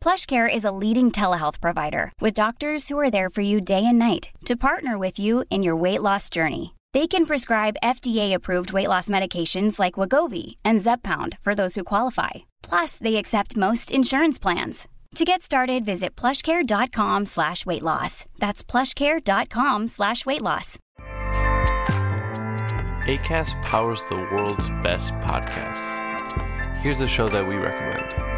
PlushCare is a leading telehealth provider with doctors who are there for you day and night to partner with you in your weight loss journey. They can prescribe FDA-approved weight loss medications like Wegovy and Zepbound for those who qualify. Plus, they accept most insurance plans. To get started, visit plushcare.com slash weight loss. That's plushcare.com slash weight loss. ACAST powers the world's best podcasts. Here's a show that we recommend.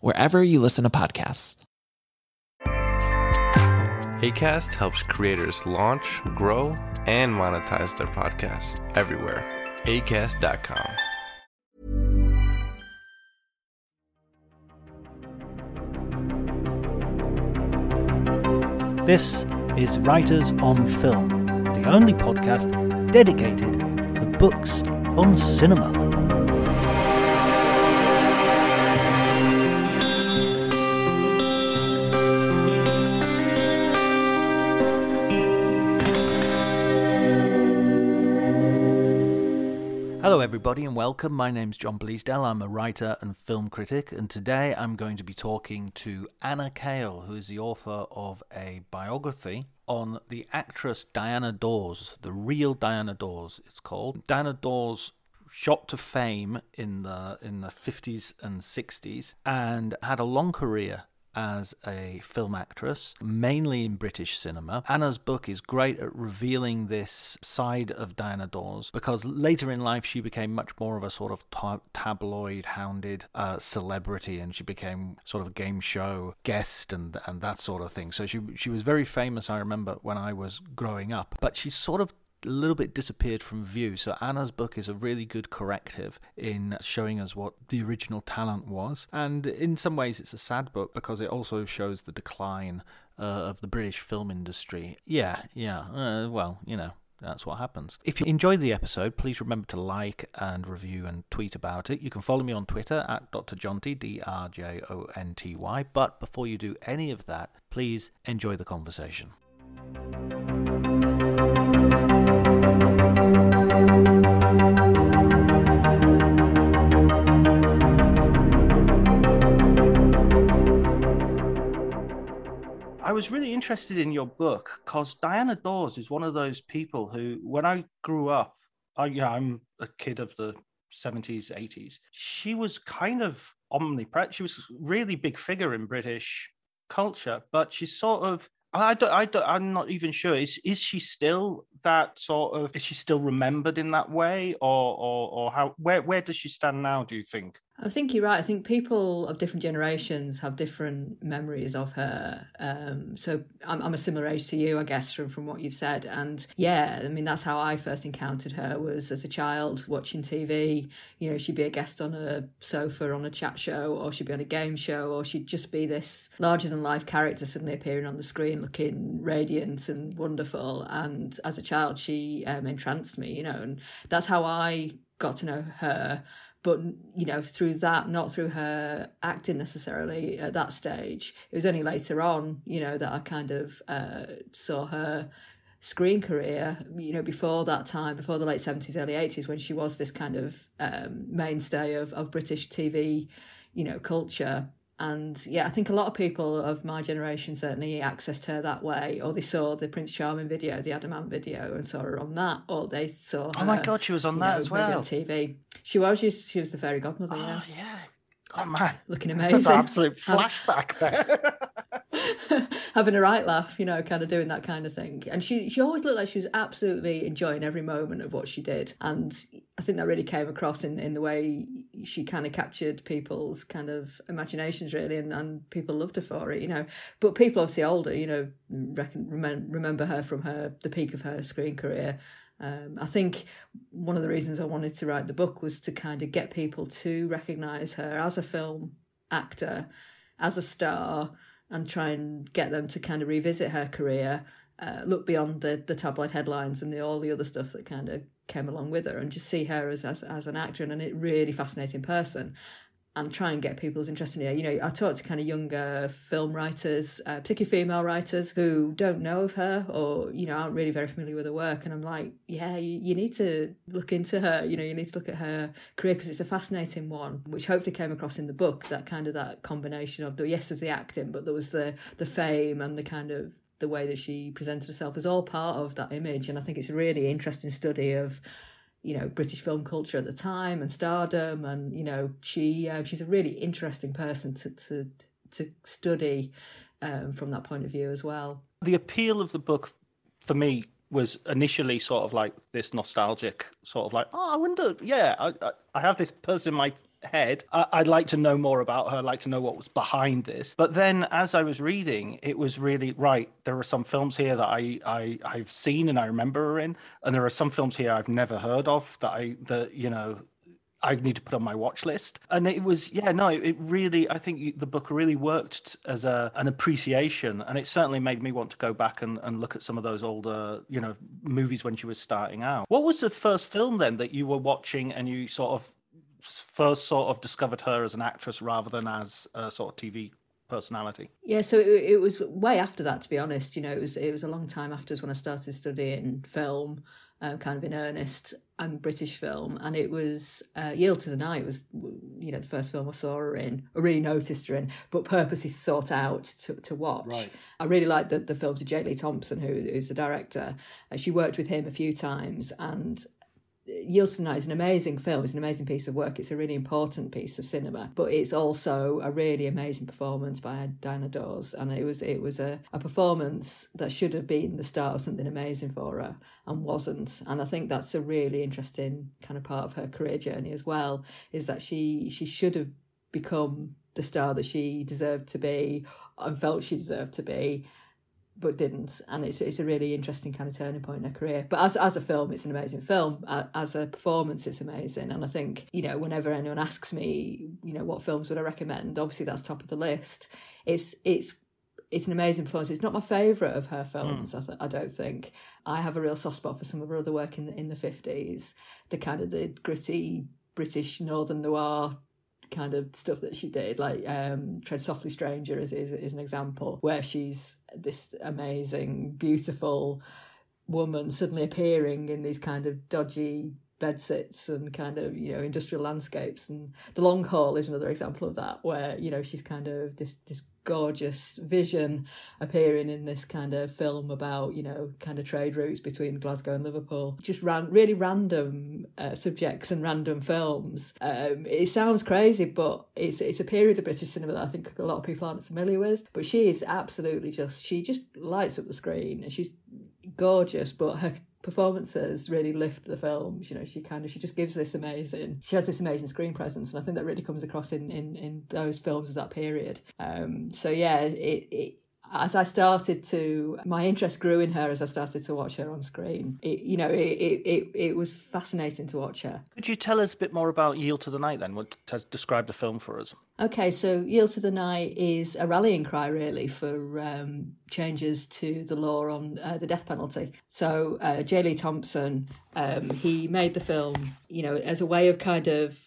wherever you listen to podcasts. ACAST helps creators launch, grow, and monetize their podcasts everywhere. ACAST.com. This is Writers on Film, the only podcast dedicated to books on cinema. Everybody, and welcome. My name's John Bleasdale. I'm a writer and film critic, and today I'm going to be talking to Anna Cale, who is the author of a biography on the actress Diana Dors, the real Diana Dors, it's called. Diana Dors shot to fame in the in the 50s and 60s and had a long career as a film actress, mainly in British cinema. Anna's book is great at revealing this side of Diana Dors because later in life she became much more of a sort of tabloid hounded uh, celebrity and she became sort of a game show guest and and that sort of thing. So she she was very famous I remember when I was growing up. But she sort of a little bit disappeared from view. So Anna's book is a really good corrective in showing us what the original talent was. And in some ways, it's a sad book because it also shows the decline uh, of the British film industry. Yeah, yeah. Uh, well, you know. That's what happens. If you enjoyed the episode, please remember to like and review and tweet about it. You can follow me on Twitter at Dr. Jonty, D R J O N T Y. But before you do any of that, please enjoy the conversation. I was really interested in your book because Diana Dors is one of those people who, when I grew up, I, yeah, I'm a kid of the 70s, 80s. She was kind of omnipresent. She was really big figure in British culture, but she's sort of I don't, I don't, I'm not even sure. Is is she still that sort of? Is she still remembered in that way, or or or how? Where where does she stand now? Do you think? I think you're right. I think people of different generations have different memories of her. Um, so I'm, I'm a similar age to you, I guess, from, from what you've said. And yeah, I mean, that's how I first encountered her was as a child watching TV. You know, she'd be a guest on a sofa on a chat show, or she'd be on a game show, or she'd just be this larger than life character suddenly appearing on the screen looking radiant and wonderful. And as a child, she um, entranced me, you know, and that's how I got to know her but you know through that not through her acting necessarily at that stage. It was only later on you know that i kind of uh, saw her screen career you know before that time before the late 70s early 80s when she was this kind of um, mainstay of, of british tv you know culture and yeah, I think a lot of people of my generation certainly accessed her that way, or they saw the Prince Charming video, the Adam Ant video, and saw her on that, or they saw. Her, oh my god, she was on that know, as well. On TV, she was. She, she was the fairy godmother. Oh yeah. yeah. Oh man, looking amazing. That's an absolute flashback there. having a right laugh, you know, kind of doing that kind of thing. And she she always looked like she was absolutely enjoying every moment of what she did. And I think that really came across in, in the way she kind of captured people's kind of imaginations really and, and people loved her for it, you know. But people obviously older, you know, reckon, remember her from her the peak of her screen career. Um, I think one of the reasons I wanted to write the book was to kind of get people to recognise her as a film actor, as a star, and try and get them to kind of revisit her career, uh, look beyond the the tabloid headlines and the all the other stuff that kind of came along with her, and just see her as as, as an actor and a really fascinating person and try and get people's interest in it. You know, I talk to kind of younger film writers, uh, particularly female writers, who don't know of her or, you know, aren't really very familiar with her work. And I'm like, yeah, you, you need to look into her. You know, you need to look at her career because it's a fascinating one, which hopefully came across in the book, that kind of that combination of the, yes, of the acting, but there was the, the fame and the kind of the way that she presented herself was all part of that image. And I think it's a really interesting study of you know British film culture at the time and stardom, and you know she uh, she's a really interesting person to to to study um, from that point of view as well. The appeal of the book for me was initially sort of like this nostalgic sort of like oh I wonder yeah I I have this person in my head. I- would like to know more about her. I'd like to know what was behind this. But then, as I was reading, it was really right. There are some films here that I, I I've seen and I remember her in, and there are some films here I've never heard of that I that you know I need to put on my watch list. And it was, yeah, no, it really, I think the book really worked as a, an appreciation. And it certainly made me want to go back and, and look at some of those older, you know, movies when she was starting out. What was the first film then that you were watching and you sort of first sort of discovered her as an actress rather than as a sort of TV personality? Yeah, so it, it, was way after that, to be honest. You know, it was it was a long time after when I started studying film, um, kind of in earnest, and British film, and it was uh, Yield to the Night was you know the first film I saw her in, or really noticed her in, but purposely sought out to, to watch. Right. I really liked the the films of J. Lee Thompson, who who's the director. Uh, she worked with him a few times, and Yield to Night is an amazing film. It's an amazing piece of work. It's a really important piece of cinema, but it's also a really amazing performance by Diana Dors. And it was it was a, a performance that should have been the start of something amazing for her and wasn't. And I think that's a really interesting kind of part of her career journey as well. Is that she she should have become the star that she deserved to be and felt she deserved to be but didn't. And it's it's a really interesting kind of turning point in her career. But as as a film, it's an amazing film. As a performance, it's amazing. And I think you know whenever anyone asks me, you know, what films would I recommend? Obviously, that's top of the list. It's it's it's an amazing performance. It's not my favourite of her films. Mm. I, th- I don't think. I have a real soft spot for some of her other work in the in the fifties. The kind of the gritty British northern noir kind of stuff that she did, like um, Tread Softly Stranger is, is, is an example, where she's this amazing, beautiful woman suddenly appearing in these kind of dodgy bedsits and kind of you know industrial landscapes. And the long haul is another example of that where you know she's kind of this this gorgeous vision appearing in this kind of film about you know kind of trade routes between Glasgow and Liverpool. Just ran really random uh, subjects and random films. Um, it sounds crazy, but it's it's a period of British cinema that I think a lot of people aren't familiar with. But she is absolutely just she just lights up the screen and she's gorgeous, but her performances really lift the films. You know, she kind of she just gives this amazing. She has this amazing screen presence, and I think that really comes across in in in those films of that period. Um, so yeah, it, it as I started to, my interest grew in her as I started to watch her on screen. It, you know, it, it, it, was fascinating to watch her. Could you tell us a bit more about Yield to the Night then? What, to describe the film for us? Okay, so Yield to the Night is a rallying cry really for um, changes to the law on uh, the death penalty. So uh, J. Lee Thompson, um, he made the film, you know, as a way of kind of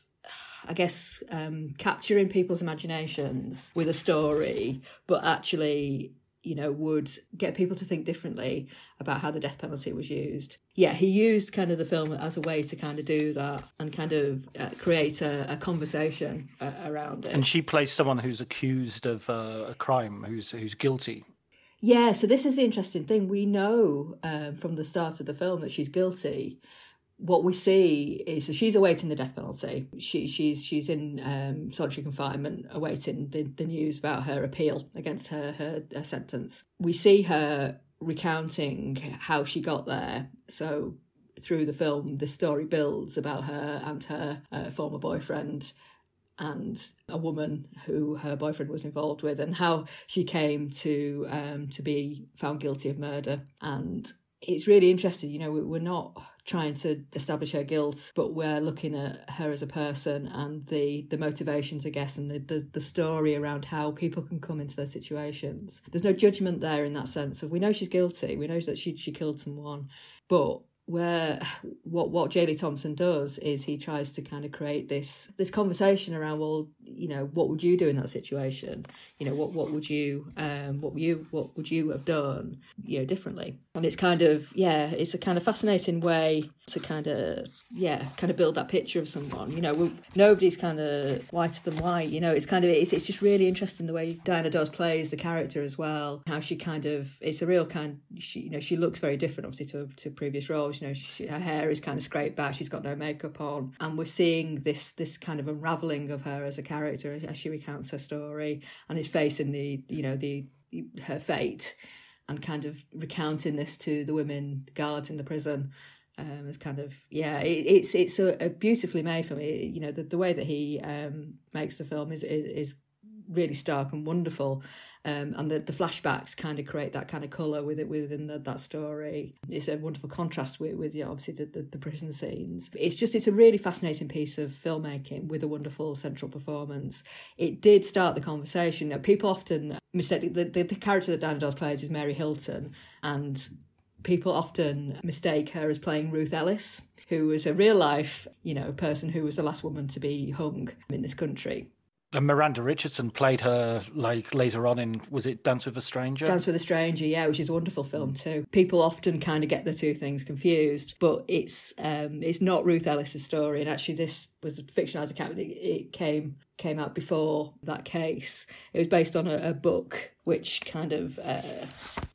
I guess, um, capturing people's imaginations with a story, but actually you know, would get people to think differently about how the death penalty was used. Yeah, he used kind of the film as a way to kind of do that and kind of uh, create a, a conversation uh, around it. And she plays someone who's accused of uh, a crime, who's who's guilty. Yeah, so this is the interesting thing. We know um, from the start of the film that she's guilty, what we see is so she's awaiting the death penalty. She she's she's in um, solitary confinement, awaiting the, the news about her appeal against her, her her sentence. We see her recounting how she got there. So through the film, the story builds about her and her uh, former boyfriend and a woman who her boyfriend was involved with, and how she came to um, to be found guilty of murder. And it's really interesting. You know, we're not trying to establish her guilt, but we're looking at her as a person and the the motivations, I guess, and the, the, the story around how people can come into those situations. There's no judgment there in that sense of we know she's guilty, we know that she she killed someone, but where what what J. Lee Thompson does is he tries to kind of create this this conversation around well you know what would you do in that situation? You know what what would you um what you what would you have done you know differently? And it's kind of yeah it's a kind of fascinating way to kind of yeah kind of build that picture of someone. You know nobody's kind of whiter than white you know it's kind of it's, it's just really interesting the way Diana Dors plays the character as well how she kind of it's a real kind she you know she looks very different obviously to to previous roles you know, she, her hair is kind of scraped back. She's got no makeup on, and we're seeing this this kind of unraveling of her as a character as she recounts her story and is facing the you know the her fate, and kind of recounting this to the women guards in the prison. Um, it's kind of yeah, it, it's it's a, a, beautifully made film. It, you know the, the way that he um, makes the film is, is, is really stark and wonderful. Um, and the, the flashbacks kind of create that kind of colour with it within the, that story. It's a wonderful contrast with, with obviously the, the, the, prison scenes. It's just it's a really fascinating piece of filmmaking with a wonderful central performance. It did start the conversation. people often mistake the, the, the character that Diana Dors plays is Mary Hilton, and people often mistake her as playing Ruth Ellis, who was a real life, you know, person who was the last woman to be hung in this country. And Miranda Richardson played her like later on in was it Dance with a Stranger? Dance with a Stranger, yeah, which is a wonderful film too. People often kind of get the two things confused, but it's um it's not Ruth Ellis's story, and actually this was a fictionalized account. It, it came came out before that case. It was based on a, a book which kind of. Uh,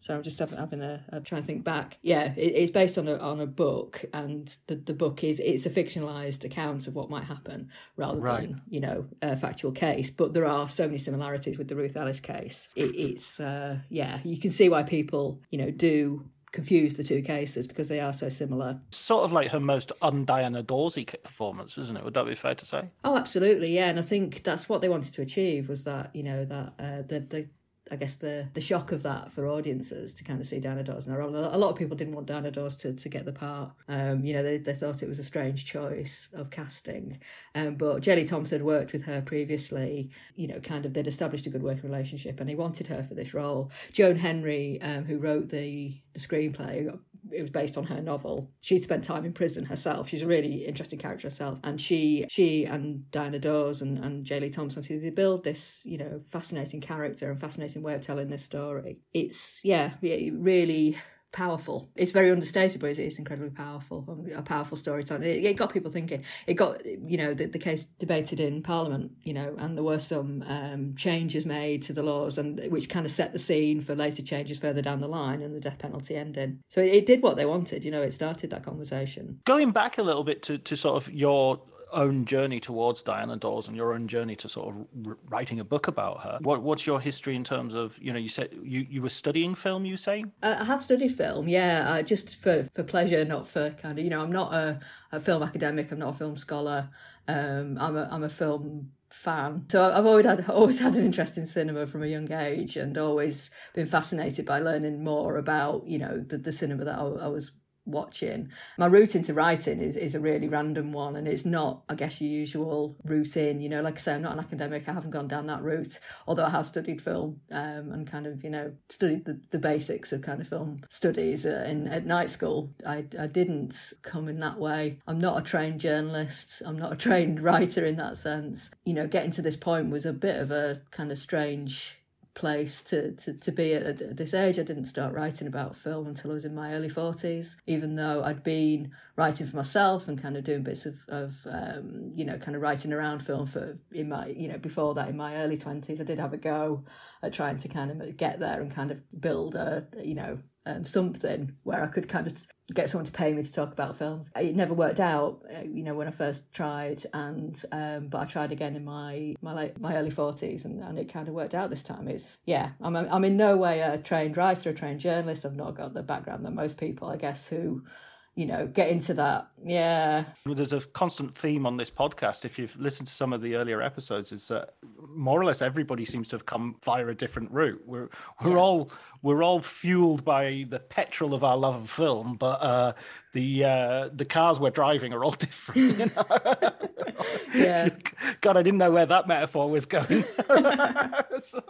so I'm just having, having a, a trying to think back. Yeah, it, it's based on a on a book, and the the book is it's a fictionalized account of what might happen rather right. than you know a factual case. But there are so many similarities with the Ruth Ellis case. It, it's uh, yeah, you can see why people you know do confuse the two cases because they are so similar. Sort of like her most un-Diana Dorsey performance, isn't it? Would that be fair to say? Oh, absolutely, yeah. And I think that's what they wanted to achieve was that you know that uh, the the I guess the the shock of that for audiences to kind of see Diana Dors in her role. A lot of people didn't want Diana Dors to, to get the part. Um, you know, they, they thought it was a strange choice of casting. Um, but J. Lee Thompson worked with her previously. You know, kind of they'd established a good working relationship, and he wanted her for this role. Joan Henry, um, who wrote the the screenplay, it was based on her novel. She'd spent time in prison herself. She's a really interesting character herself. And she she and Diana Dors and, and J. Lee Thompson, so they build this, you know, fascinating character and fascinating way of telling this story. It's yeah, really powerful. It's very understated, but it's, it's incredibly powerful. A powerful storytelling. It, it, got people thinking. It got you know the, the case debated in Parliament. You know, and there were some um, changes made to the laws, and which kind of set the scene for later changes further down the line, and the death penalty ending. So it, it did what they wanted. You know, it started that conversation. Going back a little bit to to sort of your own journey towards Diana Dors and your own journey to sort of writing a book about her. What, what's your history in terms of you know you said you, you were studying film? You say uh, I have studied film, yeah, uh, just for for pleasure, not for kind of you know I'm not a, a film academic, I'm not a film scholar. Um, I'm a I'm a film fan. So I've always had always had an interest in cinema from a young age, and always been fascinated by learning more about you know the, the cinema that I, I was watching. My route into writing is, is a really random one and it's not, I guess, your usual route in. You know, like I say, I'm not an academic, I haven't gone down that route, although I have studied film um, and kind of, you know, studied the, the basics of kind of film studies uh, in at night school. I, I didn't come in that way. I'm not a trained journalist, I'm not a trained writer in that sense. You know, getting to this point was a bit of a kind of strange place to, to, to be at, this age. I didn't start writing about film until I was in my early 40s, even though I'd been writing for myself and kind of doing bits of, of um, you know, kind of writing around film for in my, you know, before that in my early 20s. I did have a go at trying to kind of get there and kind of build a, you know, um, something where I could kind of get someone to pay me to talk about films. It never worked out, uh, you know, when I first tried, and um, but I tried again in my my late my early forties, and, and it kind of worked out this time. It's yeah, I'm I'm in no way a trained writer, a trained journalist. I've not got the background that most people, I guess, who you know, get into that. Yeah. There's a constant theme on this podcast. If you've listened to some of the earlier episodes, is that more or less everybody seems to have come via a different route. We're we're yeah. all we're all fueled by the petrol of our love of film, but uh, the uh, the cars we're driving are all different. You know? yeah. God, I didn't know where that metaphor was going. so,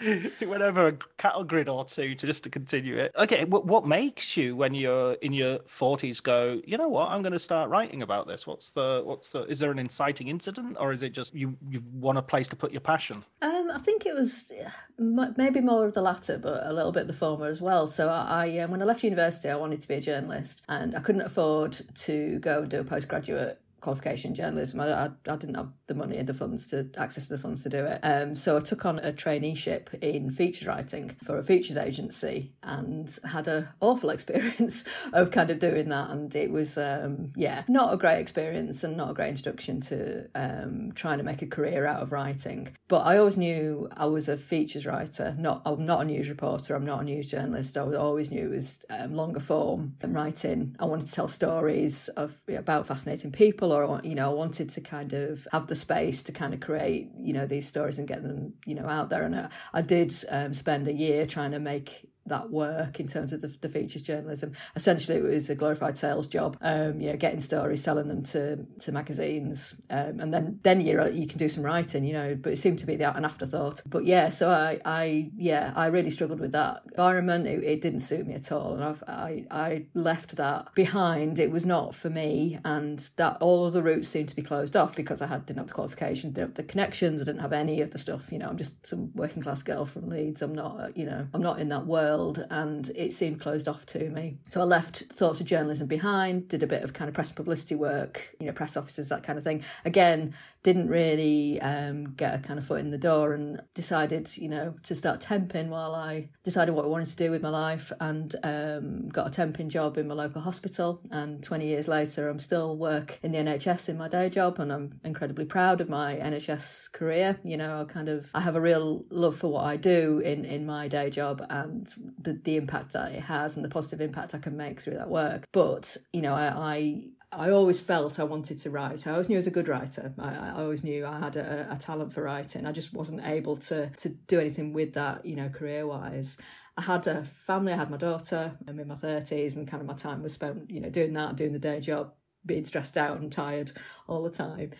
it went over a cattle grid or two to just to continue it. Okay, what, what makes you when you're in your forties go? You know what? I'm going to start writing about this. What's the what's the? Is there an inciting incident, or is it just you you want a place to put your passion? Um, I think it was maybe more of the latter, but a little bit the former as well. So I, I um, when I left university, I wanted to be a journalist, and I couldn't afford to go and do a postgraduate qualification journalism. I, I, I, didn't have the money and the funds to access the funds to do it. Um, so I took on a traineeship in features writing for a features agency and had an awful experience of kind of doing that. And it was, um, yeah, not a great experience and not a great introduction to um, trying to make a career out of writing. But I always knew I was a features writer. Not I'm not a news reporter. I'm not a news journalist. I always knew it was um, longer form than writing. I wanted to tell stories of about fascinating people or you know I wanted to kind of have the space to kind of create you know these stories and get them you know out there. And I, I did um, spend a year trying to make that work in terms of the, the features journalism. Essentially, it was a glorified sales job. Um, you know, getting stories, selling them to to magazines, um, and then then you you can do some writing. You know, but it seemed to be the, an afterthought. But yeah, so I I yeah I really struggled with that environment. It, it didn't suit me at all, and I've, I I left that behind. It was not for me, and that all of the routes seemed to be closed off because I had didn't have the qualifications, didn't have the connections, I didn't have any of the stuff. You know, I'm just some working class girl from Leeds. I'm not you know I'm not in that world world and it seemed closed off to me. So I left thoughts of journalism behind, did a bit of kind of press publicity work, you know, press officers, that kind of thing. Again, didn't really um, get a kind of foot in the door and decided, you know, to start temping while I decided what I wanted to do with my life and um, got a temping job in my local hospital. And 20 years later, I'm still work in the NHS in my day job and I'm incredibly proud of my NHS career. You know, I kind of, I have a real love for what I do in, in my day job and the, the impact that it has and the positive impact I can make through that work. But, you know, I, I I always felt I wanted to write. I always knew I was a good writer. I, I always knew I had a, a, talent for writing. I just wasn't able to to do anything with that, you know, career wise. I had a family. I had my daughter. I'm in my thirties, and kind of my time was spent, you know, doing that, doing the day job, being stressed out and tired all the time.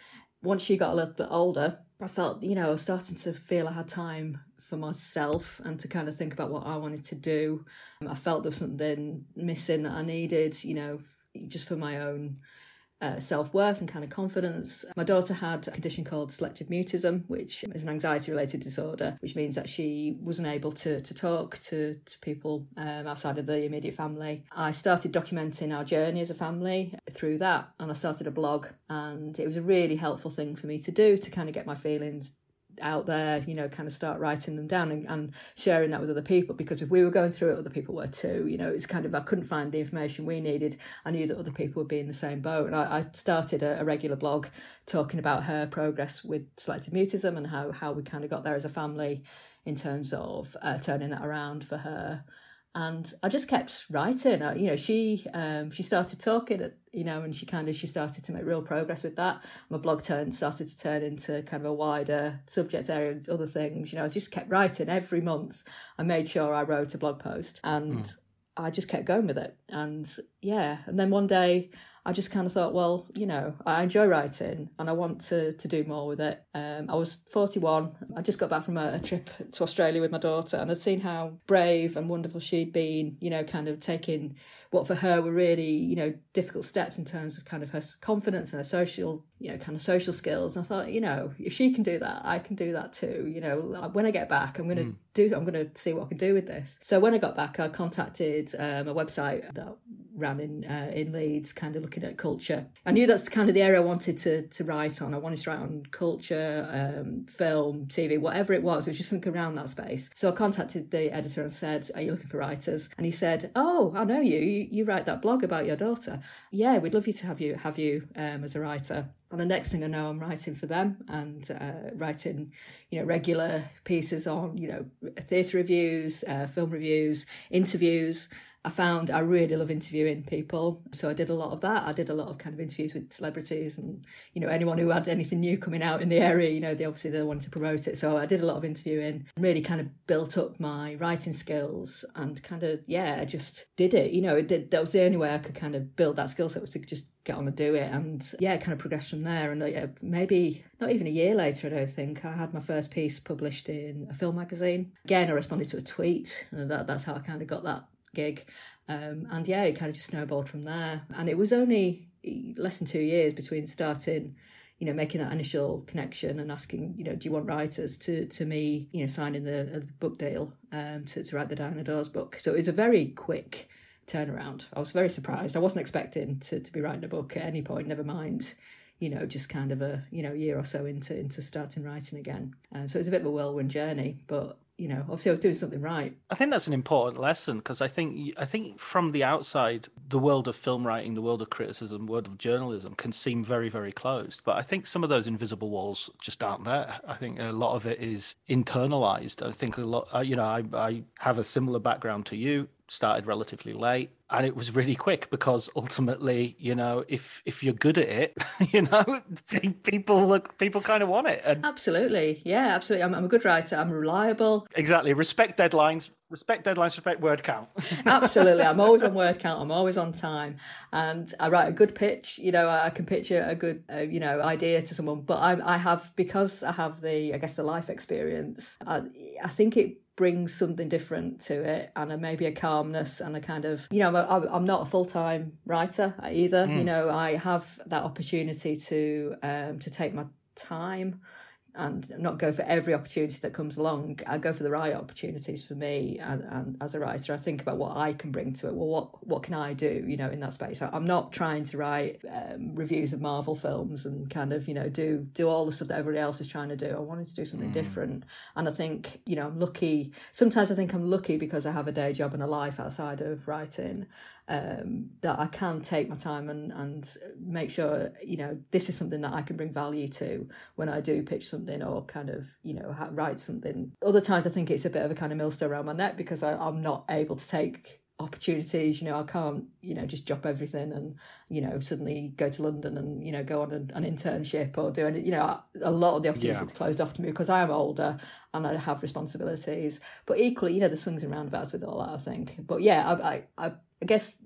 Once she got a little bit older, I felt, you know, I was starting to feel I had time for myself and to kind of think about what I wanted to do. I felt there was something missing that I needed, you know, just for my own uh, self worth and kind of confidence. My daughter had a condition called selective mutism, which is an anxiety related disorder, which means that she wasn't able to, to talk to, to people um, outside of the immediate family. I started documenting our journey as a family through that, and I started a blog, and it was a really helpful thing for me to do to kind of get my feelings out there, you know, kind of start writing them down and, and, sharing that with other people. Because if we were going through it, other people were too. You know, it's kind of I couldn't find the information we needed. I knew that other people would be in the same boat, and I, I started a, a, regular blog talking about her progress with selective mutism and how how we kind of got there as a family in terms of uh, turning that around for her and I just kept writing. you know, she um, she started talking, you know, and she kind of she started to make real progress with that. My blog turned started to turn into kind of a wider subject area and other things. You know, I just kept writing every month. I made sure I wrote a blog post, and mm. I just kept going with it. And yeah, and then one day I just kind of thought, well, you know, I enjoy writing and I want to to do more with it. Um, I was 41. I just got back from a, a, trip to Australia with my daughter and I'd seen how brave and wonderful she'd been, you know, kind of taking what for her were really, you know, difficult steps in terms of kind of her confidence and her social, you know, kind of social skills. And I thought, you know, if she can do that, I can do that too. You know, when I get back, I'm going to mm. do, I'm going to see what I can do with this. So when I got back, I contacted um, a website that ran in uh, in Leeds, kind of looking at culture. I knew that's kind of the area I wanted to to write on. I wanted to write on culture, um, film, TV, whatever it was. It was just something around that space. So I contacted the editor and said, "Are you looking for writers?" And he said, "Oh, I know you. You, write that blog about your daughter. Yeah, we'd love you to have you have you um, as a writer." And the next thing I know, I'm writing for them and uh, writing, you know, regular pieces on, you know, theatre reviews, uh, film reviews, interviews. I found I really love interviewing people. So I did a lot of that. I did a lot of kind of interviews with celebrities and, you know, anyone who had anything new coming out in the area, you know, they obviously they wanted to promote it. So I did a lot of interviewing and really kind of built up my writing skills and kind of, yeah, I just did it. You know, it did, that was the only way I could kind of build that skill set was to just get on and do it and yeah kind of progress from there and uh, maybe not even a year later i don't think i had my first piece published in a film magazine again i responded to a tweet and that, that's how i kind of got that gig. Um, and yeah, it kind of just snowballed from there. And it was only less than two years between starting, you know, making that initial connection and asking, you know, do you want writers to to me, you know, signing the, the book deal um, to, to write the Diana Dors book. So it was a very quick turnaround. I was very surprised. I wasn't expecting to, to be writing a book at any point, never mind you know, just kind of a you know year or so into into starting writing again. Um, so it was a bit of a whirlwind journey, but you know, obviously I was doing something right. I think that's an important lesson because I think I think from the outside, the world of film writing, the world of criticism, world of journalism can seem very very closed. But I think some of those invisible walls just aren't there. I think a lot of it is internalized. I think a lot, uh, you know, I I have a similar background to you started relatively late and it was really quick because ultimately you know if if you're good at it you know people look people kind of want it and absolutely. Yeah absolutely. I'm, I'm a good writer. I'm reliable. Exactly. Respect deadlines. Respect deadlines respect word count. Absolutely. I'm always on word count. I'm always on time. And i write a good pitch. You know i can pitch a, a good uh, you know idea to someone but I, I have because i have the i guess the life experience i, I think it brings something different to it and a, maybe a calmness and a kind of you know I'm, I'm not a full-time writer either mm. you know I have that opportunity to um to take my time and not go for every opportunity that comes along. I go for the right opportunities for me, and, and as a writer, I think about what I can bring to it. Well, what what can I do, you know, in that space? I'm not trying to write um, reviews of Marvel films and kind of you know do do all the stuff that everybody else is trying to do. I wanted to do something mm. different, and I think you know I'm lucky. Sometimes I think I'm lucky because I have a day job and a life outside of writing, um, that I can take my time and, and make sure, you know, this is something that I can bring value to when I do pitch something or kind of, you know, write something. Other times I think it's a bit of a kind of millstone around my neck because I, I'm not able to take opportunities you know i can't you know just drop everything and you know suddenly go to london and you know go on an, an internship or do any you know a lot of the opportunities yeah. are closed off to me because i am older and i have responsibilities but equally you know the swings and roundabouts with all that i think but yeah i i, I guess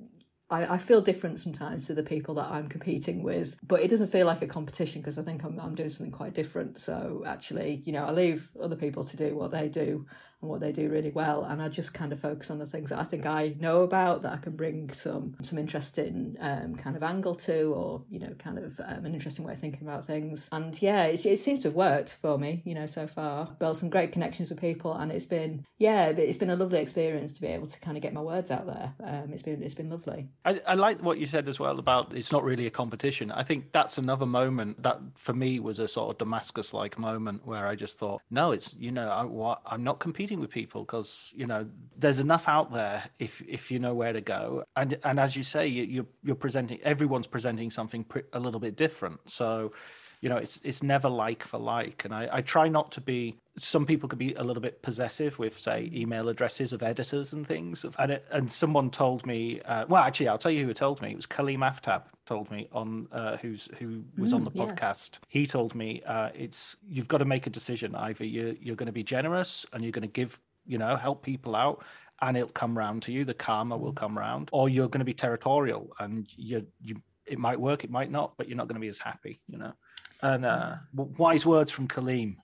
I, I feel different sometimes to the people that I'm competing with, but it doesn't feel like a competition because I think I'm, I'm doing something quite different. So actually, you know, I leave other people to do what they do and what they do really well. And I just kind of focus on the things that I think I know about that I can bring some some interesting um, kind of angle to, or you know, kind of um, an interesting way of thinking about things. And yeah, it, it seems to have worked for me, you know, so far. Built some great connections with people, and it's been yeah, it's been a lovely experience to be able to kind of get my words out there. Um, it's been it's been lovely. I, I like what you said as well about it's not really a competition. I think that's another moment that for me was a sort of Damascus like moment where I just thought, no, it's you know, I, I'm not competing with people because you know there's enough out there if if you know where to go. And and as you say you, you're you're presenting everyone's presenting something a little bit different. So you know it's it's never like for like. And I, I try not to be some people could be a little bit possessive with say email addresses of editors and things. And it, and someone told me uh, well actually i'll tell you who told me. It was kaleem aftab told me on uh, who's who was mm, on the podcast yeah. he told me uh, it's you've got to make a decision either you're, you're going to be generous and you're going to give you know help people out and it'll come round to you. The karma will come round, or you're going to be territorial and you you it might work, it might not, but you're not going to be as happy, you know. And uh, wise words from Kaleem.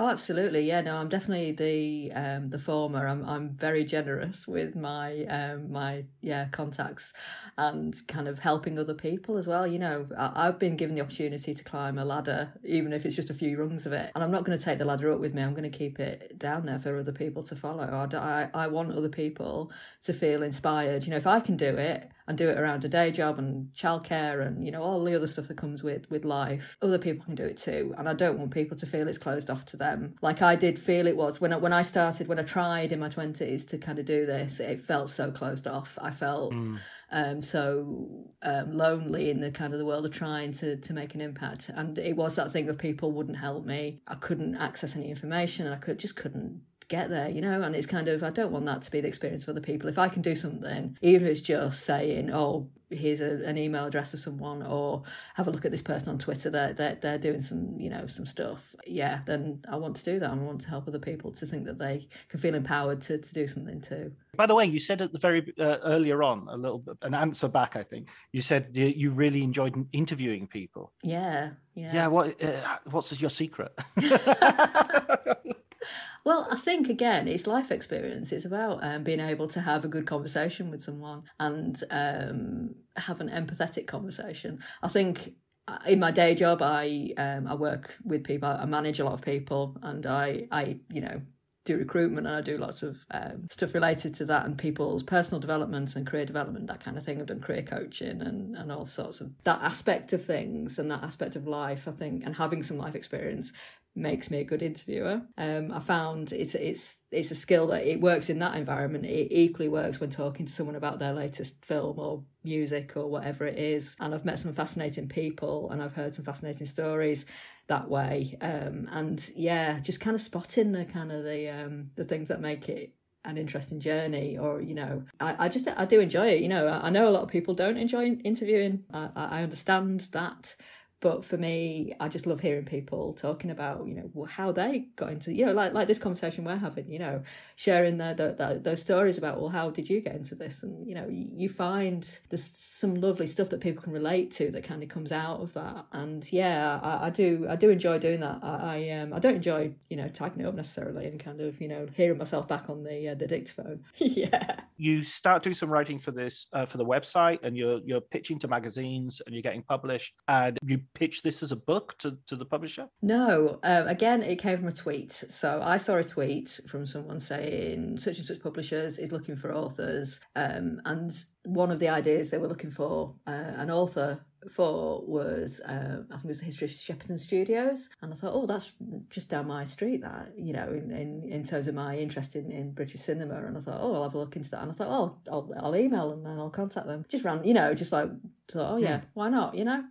Oh, absolutely. Yeah, no, I'm definitely the um, the former. I'm I'm very generous with my um, my yeah contacts and kind of helping other people as well. You know, I, have been given the opportunity to climb a ladder, even if it's just a few rungs of it, and I'm not going to take the ladder up with me. I'm going to keep it down there for other people to follow. I, I, I want other people to feel inspired. You know, if I can do it and do it around a day job and childcare and you know all the other stuff that comes with with life, other people can do it too. And I don't want people to feel it's closed off to them like I did feel it was when I, when I started when I tried in my 20s to kind of do this it felt so closed off I felt mm. um, so um, lonely in the kind of the world of trying to to make an impact and it was that thing of people wouldn't help me I couldn't access any information and I could just couldn't get there, you know? And it's kind of, I don't want that to be the experience for other people. If I can do something, even if it's just saying, oh, here's a, an email address of someone or have a look at this person on twitter they're, they're, they're doing some you know some stuff yeah then i want to do that. I want to help other people to think that they can feel empowered to, to do something too. By the way you said at the very uh, earlier on a little bit an answer back i think. You said you really enjoyed interviewing people. Yeah yeah. Yeah what uh, what's your secret Well, I think again, it's life experience. It's about um, being able to have a good conversation with someone and um, have an empathetic conversation. I think uh, in my day job, I um, I work with people. I manage a lot of people, and I I you know do recruitment and I do lots of um, stuff related to that and people's personal development and career development, that kind of thing. I've done career coaching and, and all sorts of that aspect of things and that aspect of life, I think, and having some life experience makes me a good interviewer. Um, I found it's it's it's a skill that it works in that environment. It equally works when talking to someone about their latest film or music or whatever it is. And I've met some fascinating people and I've heard some fascinating stories that way. Um, and yeah, just kind of spotting the kind of the um, the things that make it an interesting journey or you know I, I just i do enjoy it you know I, I know a lot of people don't enjoy interviewing I, I understand that but for me i just love hearing people talking about you know how they got into you know like like this conversation we're having you know sharing their, their those stories about well how did you get into this? And you know you find there's some lovely stuff that people can relate to that kind of comes out of that. And yeah i, I do i do enjoy doing that. I, I um i don't enjoy you know typing it up necessarily and kind of you know hearing myself back on the uh, the dictaphone. Yeah. You start doing some writing for this uh, for the website and you're you're pitching to magazines and you're getting published and you pitch this as a book to, to the publisher? No. Um, again, it came from a tweet. So I saw a tweet from someone saying such and such publishers is looking for authors. Um, and one of the ideas they were looking for uh, an author for was uh, I think it was the history of Shepperton Studios, and I thought, oh, that's just down my street. That you know, in in, in terms of my interest in, in British cinema, and I thought, oh, I'll have a look into that. And I thought, oh, I'll I'll email and then I'll contact them. Just ran, you know, just like thought, oh yeah, why not? You know,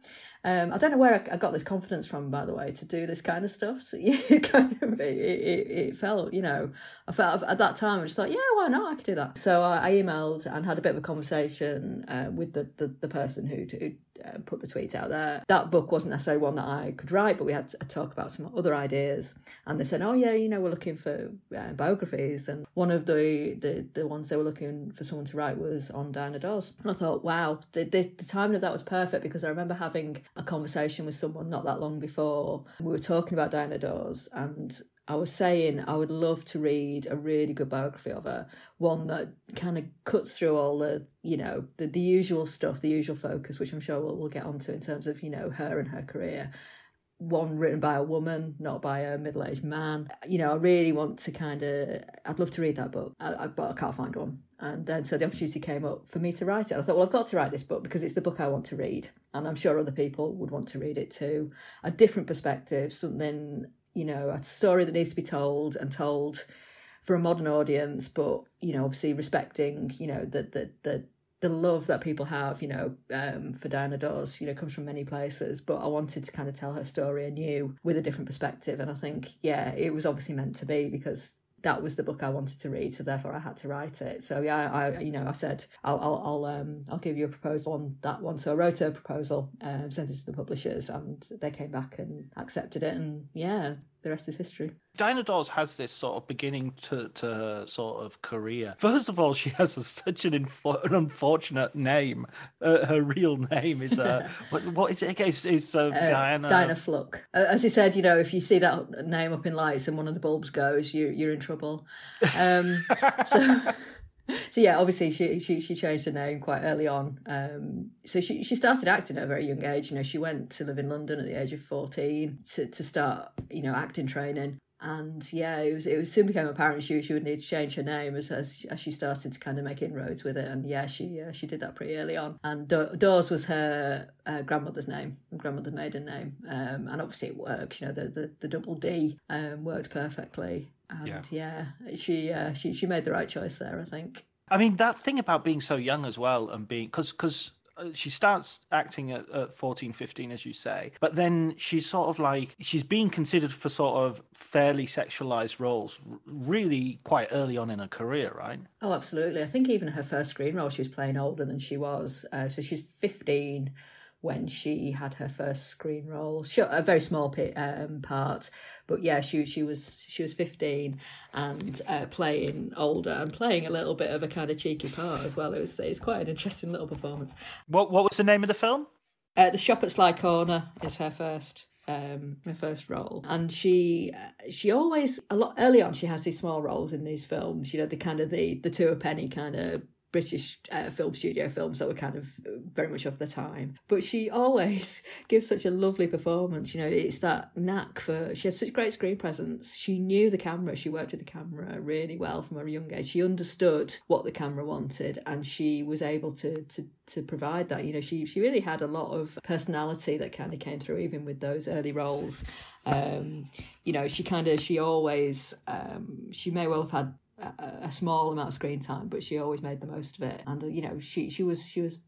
um, I don't know where I, I, got this confidence from, by the way, to do this kind of stuff. So yeah, it kind of it, it, it felt, you know, I felt at that time I just thought, yeah, why not? I could do that. So I, I emailed and had a bit of a conversation uh, with the, the the person who who uh, put the tweet out there. That book wasn't necessarily one that I could write, but we had a talk about some other ideas. And they said, "Oh yeah, you know, we're looking for uh, biographies." And one of the, the the ones they were looking for someone to write was on Diana Dors. And I thought, wow, the, the, the timing of that was perfect because I remember having a conversation with someone not that long before. We were talking about Diana Dors, and I was saying I would love to read a really good biography of her, one that kind of cuts through all the, you know, the, the usual stuff, the usual focus, which I'm sure we'll, we'll get onto in terms of, you know, her and her career. One written by a woman, not by a middle aged man. You know, I really want to kind of, I'd love to read that book, I, I, but I can't find one. And then so the opportunity came up for me to write it. I thought, well, I've got to write this book because it's the book I want to read. And I'm sure other people would want to read it too. A different perspective, something you know, a story that needs to be told and told for a modern audience, but you know, obviously respecting, you know, the the the the love that people have, you know, um, for Diana Dors, you know, comes from many places. But I wanted to kind of tell her story anew with a different perspective, and I think, yeah, it was obviously meant to be because that was the book I wanted to read, so therefore I had to write it. So yeah, I you know I said I'll I'll I'll, um, I'll give you a proposal on that one. So I wrote a proposal, um, sent it to the publishers, and they came back and accepted it. And yeah, the rest is history. Diana Dors has this sort of beginning to, to her sort of career. First of all, she has a, such an, info, an unfortunate name. Uh, her real name is uh, what, what is it again? It's, it's uh, uh, Diana Diana Fluck. As he said, you know, if you see that name up in lights and one of the bulbs goes, you you're in trouble. Um, so. so yeah, obviously she, she she changed her name quite early on. Um, so she she started acting at a very young age. You know, she went to live in London at the age of fourteen to to start you know acting training. And yeah, it was it was soon became apparent she she would need to change her name as as, as she started to kind of make inroads with it. And yeah, she uh, she did that pretty early on. And Do- Dors was her uh, grandmother's name, grandmother's maiden name. Um, and obviously it works. You know, the the, the double D um, worked perfectly and yeah, yeah she uh, she she made the right choice there, I think. I mean that thing about being so young as well and being because because uh, she starts acting at, at 14 15 as you say but then she's sort of like she's being considered for sort of fairly sexualized roles really quite early on in her career right? Oh absolutely. I think even her first screen role she was playing older than she was uh, so she's 15 when she had her first screen role. Sure, a very small um, part, but yeah, she she was she was fifteen and uh, playing older and playing a little bit of a kind of cheeky part as well. It was it's quite an interesting little performance. What what was the name of the film? Uh, the Shop at Sly Corner is her first um her first role and she she always a lot early on she has these small roles in these films you know the kind of the the two a penny kind of British uh, film studio films that were kind of very much of the time. But she always gives such a lovely performance. You know, it's that knack for. She has such great screen presence. She knew the camera. She worked with the camera really well from a young age. She understood what the camera wanted, and she was able to to to provide that. You know, she she really had a lot of personality that kind of came through even with those early roles. Um, you know, she kind of she always um, she may well have had a, small amount of screen time, but she always made the most of it. And uh, you know, she she was she was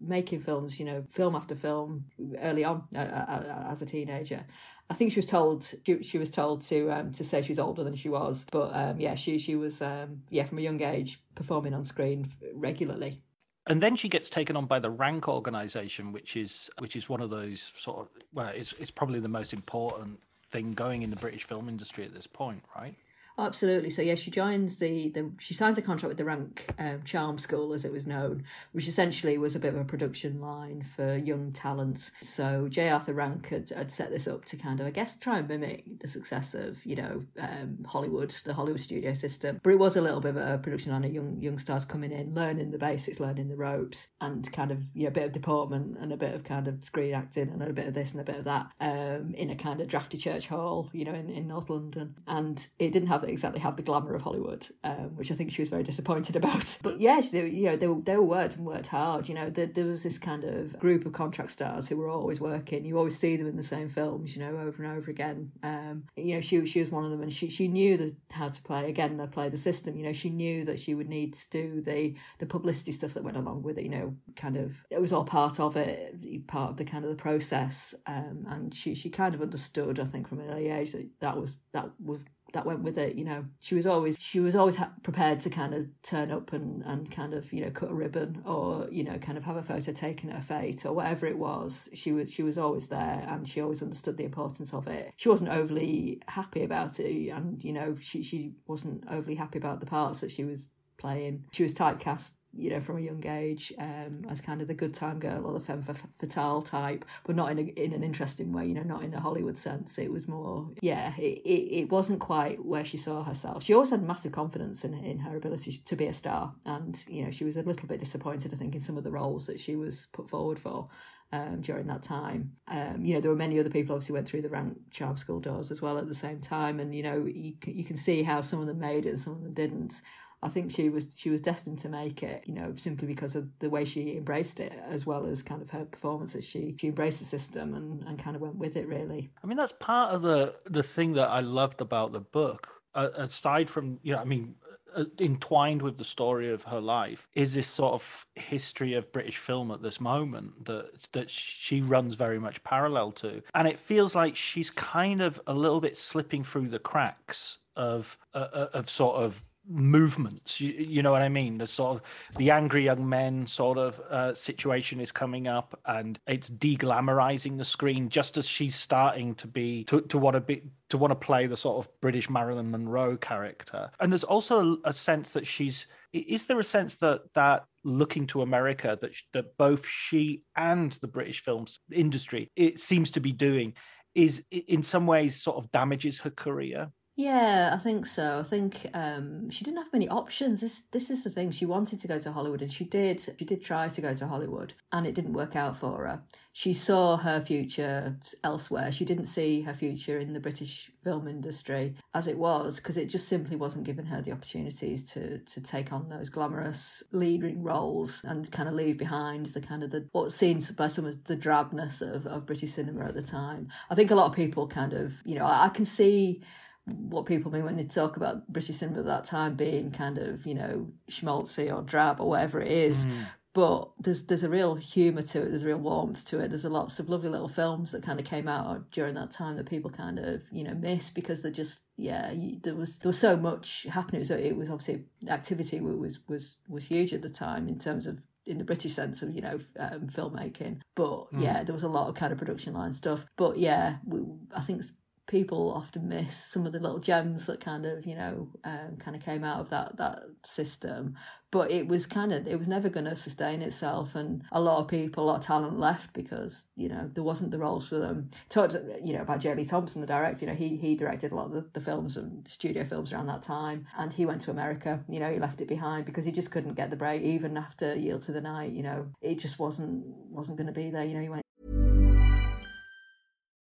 making films, you know, film after film early on uh, uh, as a teenager. I think she was told she, she was told to um, to say she was older than she was, but um, yeah, she she was um, yeah from a young age performing on screen regularly. And then she gets taken on by the Rank organization, which is which is one of those sort of well, it's it's probably the most important thing going in the British film industry at this point, right? Absolutely. So yeah, she joins the, the she signs a contract with the Rank um, Charm School, as it was known, which essentially was a bit of a production line for young talents. So J. Arthur Rank had, had set this up to kind of, I guess, try and mimic the success of you know um, Hollywood, the Hollywood studio system. But it was a little bit of a production line of young young stars coming in, learning the basics, learning the ropes, and kind of you know a bit of deportment and a bit of kind of screen acting and a bit of this and a bit of that um, in a kind of drafty church hall, you know, in, in North London. And it didn't have exactly have the glamour of Hollywood, um, which I think she was very disappointed about. But yeah, they, you know, they they worked and worked hard. You know, there, there was this kind of group of contract stars who were always working. You always see them in the same films, you know, over and over again. Um, you know, she she was one of them, and she she knew the, how to play again. The play the system. You know, she knew that she would need to do the the publicity stuff that went along with it. You know, kind of it was all part of it, part of the kind of the process. Um, and she she kind of understood, I think, from an early age that that was that was that went with it you know. She was always she was always ha- prepared to kind of turn up and and kind of you know cut a ribbon or you know kind of have a photo taken at a fete or whatever it was. She was she was always there and she always understood the importance of it. She wasn't overly happy about it and you know she she wasn't overly happy about the parts that she was playing she was typecast you know, from a young age um, as kind of the good time girl or the femme fatale type, but not in a, in an interesting way, you know, not in a Hollywood sense. It was more, yeah, it, it, it wasn't quite where she saw herself. She always had massive confidence in, in her ability to be a star. And, you know, she was a little bit disappointed, I think, in some of the roles that she was put forward for. Um, during that time. Um, you know, there were many other people obviously went through the rank charm school doors as well at the same time, and you know, you you can see how some of them made it, some of them didn't. I think she was she was destined to make it, you know, simply because of the way she embraced it, as well as kind of her performances. She she embraced the system and, and kind of went with it. Really, I mean, that's part of the the thing that I loved about the book. Uh, aside from you know, I mean, uh, entwined with the story of her life is this sort of history of British film at this moment that that she runs very much parallel to, and it feels like she's kind of a little bit slipping through the cracks of uh, uh of sort of movements. You, you, know what I mean? The sort of the angry young men sort of uh, situation is coming up, and it's deglamorizing the screen just as she's starting to be to, to want to be to want to play the sort of British Marilyn Monroe character. And there's also a, a sense that she's is there a sense that that looking to America that that both she and the British films industry it seems to be doing is in some ways sort of damages her career yeah, I think so. I think um, she didn't have many options. This this is the thing. She wanted to go to Hollywood, and she did. She did try to go to Hollywood, and it didn't work out for her. She saw her future elsewhere. She didn't see her future in the British film industry as it was, because it just simply wasn't giving her the opportunities to to take on those glamorous leading roles and kind of leave behind the kind of the what's seen by some of the drabness of, of British cinema at the time. I think a lot of people kind of, you know, I, I can see what people mean when they talk about British cinema at that time being kind of, you know, schmaltzy or drab or whatever it is. Mm. But there's there's a real humour to it. There's a real warmth to it. There's a lots of lovely little films that kind of came out during that time that people kind of you know miss because they're just yeah there was there was so much happening. So it was obviously activity was was was huge at the time in terms of in the British sense of you know um, filmmaking. But mm. yeah, there was a lot of kind of production line stuff. But yeah, we, I think people often miss some of the little gems that kind of you know um, kind of came out of that that system but it was kind of it was never going to sustain itself and a lot of people a lot of talent left because you know there wasn't the roles for them talked you know about J. Lee Thompson the director you know he he directed a lot of the, the films and studio films around that time and he went to America you know he left it behind because he just couldn't get the break even after Yield to the Night you know it just wasn't wasn't going to be there you know he went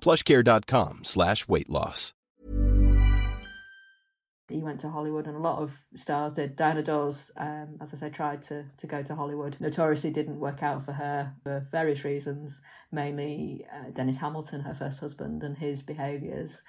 plushcare.com slash weight loss. He went to Hollywood and a lot of stars did. Diana Dors, um, as I say, tried to, to go to Hollywood. Notoriously didn't work out for her for various reasons, mainly uh, Dennis Hamilton, her first husband, and his behaviours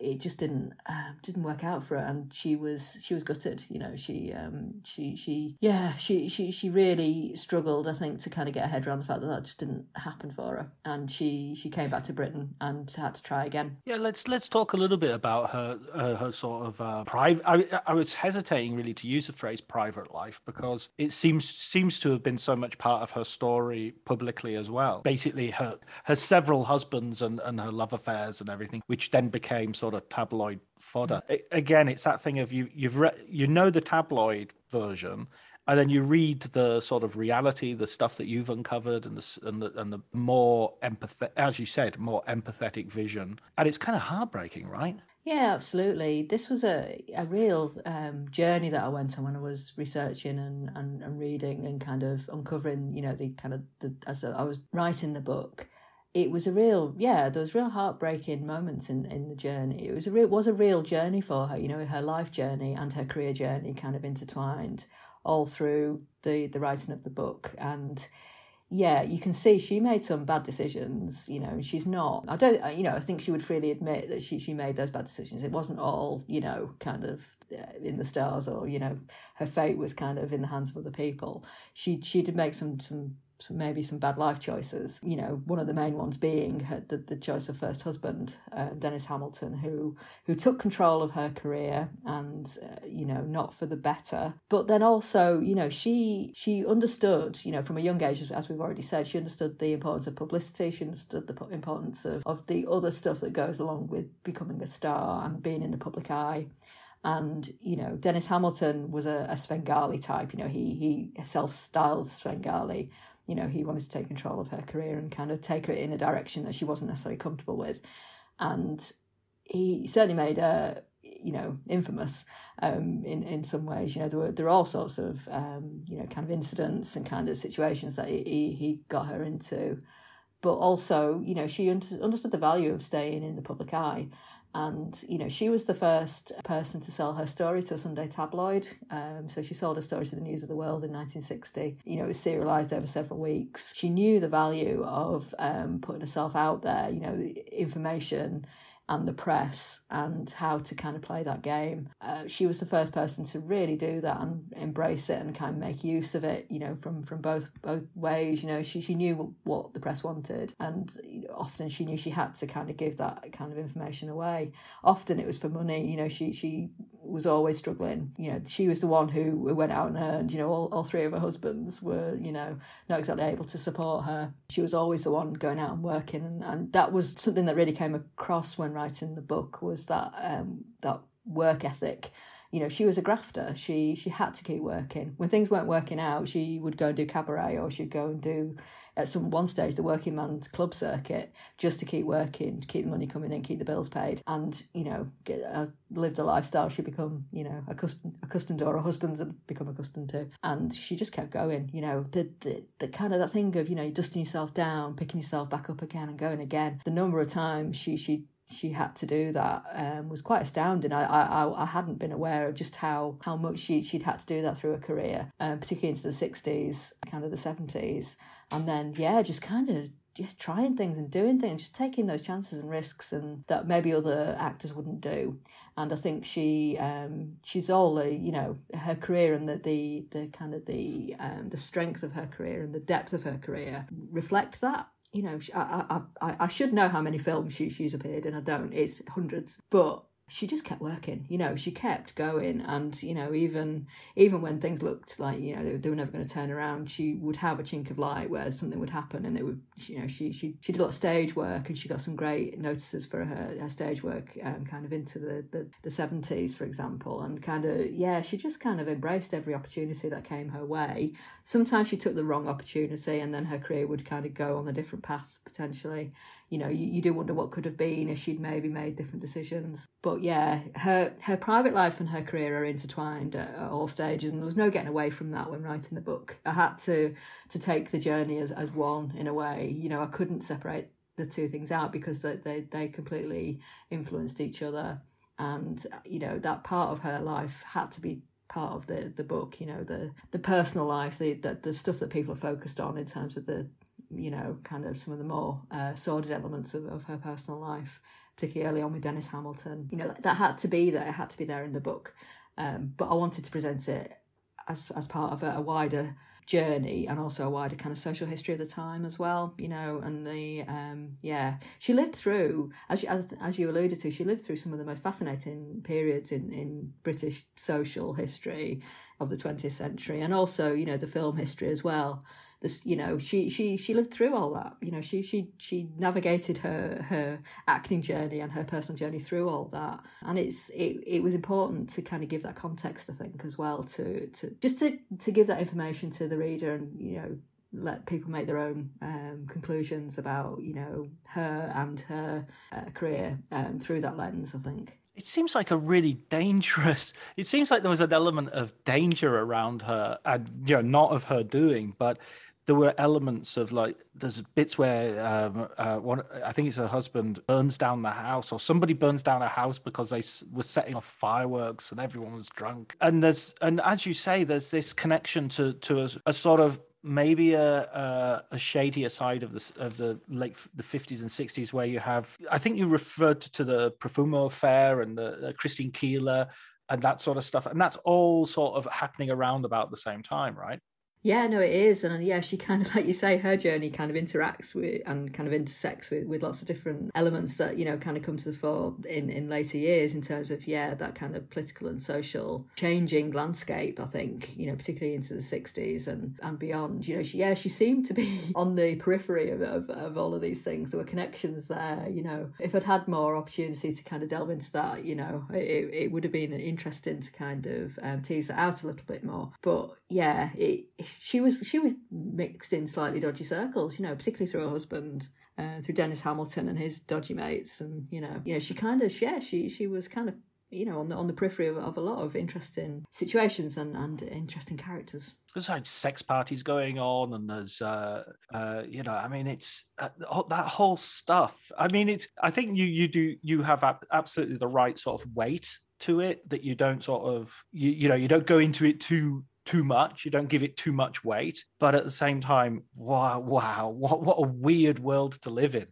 it just didn't uh, didn't work out for her and she was she was gutted you know she um she she yeah she she she really struggled i think to kind of get her head around the fact that that just didn't happen for her and she she came back to britain and had to try again. Yeah let's let's talk a little bit about her uh, her sort of uh, private I, I was hesitating really to use the phrase private life because it seems seems to have been so much part of her story publicly as well. Basically her her several husbands and and her love affairs and everything which then became sort of tabloid fodder. It, again, it's that thing of you you've read you know the tabloid version, and then you read the sort of reality, the stuff that you've uncovered, and the and the, and the more empathetic, as you said, more empathetic vision, and it's kind of heartbreaking, right? Yeah, absolutely. This was a a real um, journey that I went on when I was researching and, and, and reading and kind of uncovering, you know, the kind of the as I was writing the book it was a real yeah there was real heartbreaking moments in in the journey. It was a real was a real journey for her you know her life journey and her career journey kind of intertwined all through the the writing of the book. And yeah you can see she made some bad decisions you know she's not i don't you know i think she would freely admit that she she made those bad decisions. It wasn't all you know kind of uh, in the stars or you know her fate was kind of in the hands of other people. She she did make some some some, maybe some bad life choices. You know, one of the main ones being her, the, the choice of first husband, uh, Dennis Hamilton, who who took control of her career and uh, you know not for the better. But then also, you know, she she understood, you know, from a young age, as we've already said, she understood the importance of publicity. She understood the importance of of the other stuff that goes along with becoming a star and being in the public eye And you know, Dennis Hamilton was a, a Svengali type. You know, he he self-styled Svengali. You know, he wanted to take control of her career and kind of take her in a direction that she wasn't necessarily comfortable with. And he certainly made her, you know, infamous um, in in some ways. You know, there were there were all sorts of um, you know kind of incidents and kind of situations that he he got her into, but also you know she understood the value of staying in the public eye and you know she was the first person to sell her story to a Sunday tabloid. Um, so she sold her story to the News of the World in 1960. You know, it was serialized over several weeks. She knew the value of um, putting herself out there. You know, information and the press and how to kind of play that game. Uh, she was the first person to really do that and embrace it and kind of make use of it, you know, from from both both ways. You know, she she knew what the press wanted, and often she knew she had to kind of give that kind of information away. Often it was for money. You know, she she was always struggling. You know, she was the one who went out and earned. You know, all, all three of her husbands were, you know, not exactly able to support her. She was always the one going out and working, and, and that was something that really came across when writing the book was that um, that work ethic you know she was a grafter she she had to keep working when things weren't working out she would go and do cabaret or she'd go and do at some one stage the working man's club circuit just to keep working, to keep the money coming in, keep the bills paid, and you know, get, uh, lived a lifestyle she become you know accustomed, accustomed to, or her husband's become accustomed to, and she just kept going. You know, the, the the kind of that thing of you know dusting yourself down, picking yourself back up again, and going again. The number of times she she she had to do that um, was quite astounding. I, I I hadn't been aware of just how how much she she'd had to do that through her career, um, particularly into the sixties, kind of the seventies, and then yeah, just kind of just trying things and doing things, just taking those chances and risks, and that maybe other actors wouldn't do. And I think she um, she's all the you know her career and the the, the kind of the um, the strength of her career and the depth of her career reflect that you know, I, I, I should know how many films she, she's appeared in. I don't. It's hundreds. But she just kept working you know she kept going. And you know even even when things looked like you know they, they were never going to turn around she would have a chink of light where something would happen and it would you know she she, she did a lot of stage work and she got some great notices for her, her stage work um, kind of into the, the, the 70s for example. And kind of yeah she just kind of embraced every opportunity that came her way. Sometimes she took the wrong opportunity and then her career would kind of go on a different path potentially you know, you, you do wonder what could have been if she'd maybe made different decisions. But yeah, her her private life and her career are intertwined at, at all stages, and there was no getting away from that when writing the book. I had to to take the journey as, as one in a way. You know, I couldn't separate the two things out because they, they, they completely influenced each other. And, you know, that part of her life had to be part of the the book you know the the personal life the, the the stuff that people are focused on in terms of the you know, kind of some of the more uh, sordid elements of, of her personal life, particularly early on with Dennis Hamilton. You know, that had to be there, it had to be there in the book. Um, but I wanted to present it as as part of a, a, wider journey and also a wider kind of social history of the time as well. You know, and the um, yeah, she lived through as, as as you alluded to, she lived through some of the most fascinating periods in in British social history of the 20th century and also you know the film history as well this you know she she she lived through all that you know she she she navigated her her acting journey and her personal journey through all that. And it's it, it was important to kind of give that context i think as well to to just to to give that information to the reader and you know let people make their own um, conclusions about you know her and her uh, career um, through that lens i think. It seems like a really dangerous it seems like there was an element of danger around her and you know not of her doing but there were elements of like there's bits where um, uh, one I think it's her husband burns down the house or somebody burns down a house because they were setting off fireworks and everyone was drunk. And there's and as you say there's this connection to to a, a sort of maybe a, a, a shadier side of the of the late the 50s and 60s where you have I think you referred to the Profumo affair and the, the Christine Keeler and that sort of stuff. And that's all sort of happening around about the same time right Yeah, no, it is, and uh, yeah, she kind of like you say, her journey kind of interacts with and kind of intersects with, with lots of different elements that you know kind of come to the fore in in later years in terms of yeah that kind of political and social changing landscape. I think you know particularly into the sixties and and beyond. You know, she yeah she seemed to be on the periphery of, of of all of these things. There were connections there. You know, if I'd had more opportunity to kind of delve into that, you know, it it would have been interesting to kind of um, tease that out a little bit more. But yeah, it she was she was mixed in slightly dodgy circles, you know, particularly through her husband, uh, through Dennis Hamilton and his dodgy mates, and you know, you know, she kind of yeah, she she was kind of you know on the on the periphery of, of a lot of interesting situations and and interesting characters. There's like sex parties going on, and there's uh, uh, you know, I mean, it's uh, that whole stuff. I mean, it's I think you you do you have absolutely the right sort of weight to it that you don't sort of you, you know you don't go into it too too much. You don't give it too much weight. But at the same time, wow, wow, what what a weird world to live in.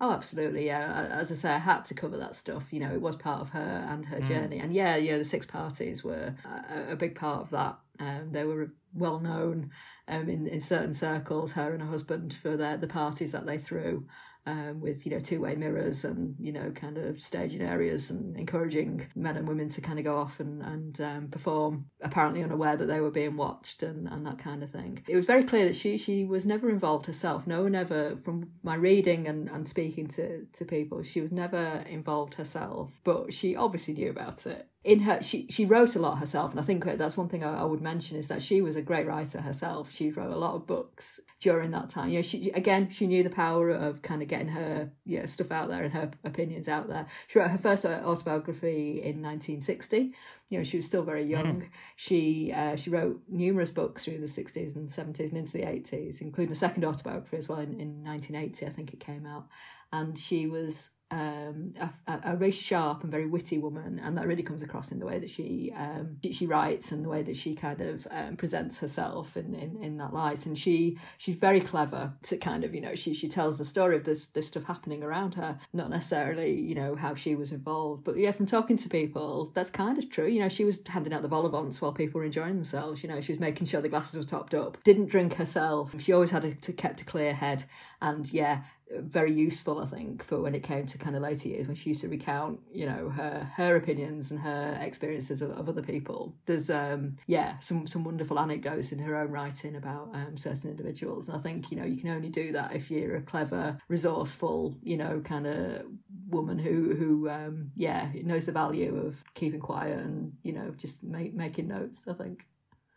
Oh, absolutely. Yeah. As I say, I had to cover that stuff. You know, it was part of her and her mm. journey. And yeah, you know, the six parties were a, a big part of that. Um, they were well known um, in, in certain circles, her and her husband, for their, the parties that they threw um, with you know two way mirrors and you know kind of staging areas and encouraging men and women to kind of go off and and um, perform, apparently unaware that they were being watched and and that kind of thing. It was very clear that she she was never involved herself. No one ever, from my reading and and speaking to to people, she was never involved herself, but she obviously knew about it in her she she wrote a lot herself and i think that's one thing I, I, would mention is that she was a great writer herself. She wrote a lot of books during that time. You know she again she knew the power of kind of getting her you know, stuff out there and her opinions out there. She wrote her first autobiography in 1960 you know she was still very young. Mm. she uh, she wrote numerous books through the 60s and 70s and into the 80s including a second autobiography as well in, in 1980 i think it came out. And she was um, a, a, very sharp and very witty woman, and that really comes across in the way that she um, she, she, writes and the way that she kind of um, presents herself in, in, in that light. And she she's very clever to kind of you know she she tells the story of this this stuff happening around her, not necessarily you know how she was involved, but yeah, from talking to people, that's kind of true. You know, she was handing out the vol au while people were enjoying themselves. You know, she was making sure the glasses were topped up. Didn't drink herself. She always had a, to kept a clear head, and yeah, very useful, I think, for when it came to kind of later years when she used to recount, you know, her her opinions and her experiences of, of other people. There's um yeah, some some wonderful anecdotes in her own writing about um, certain individuals. And I think, you know, you can only do that if you're a clever, resourceful, you know, kind of woman who who um yeah, knows the value of keeping quiet and, you know, just make, making notes, I think.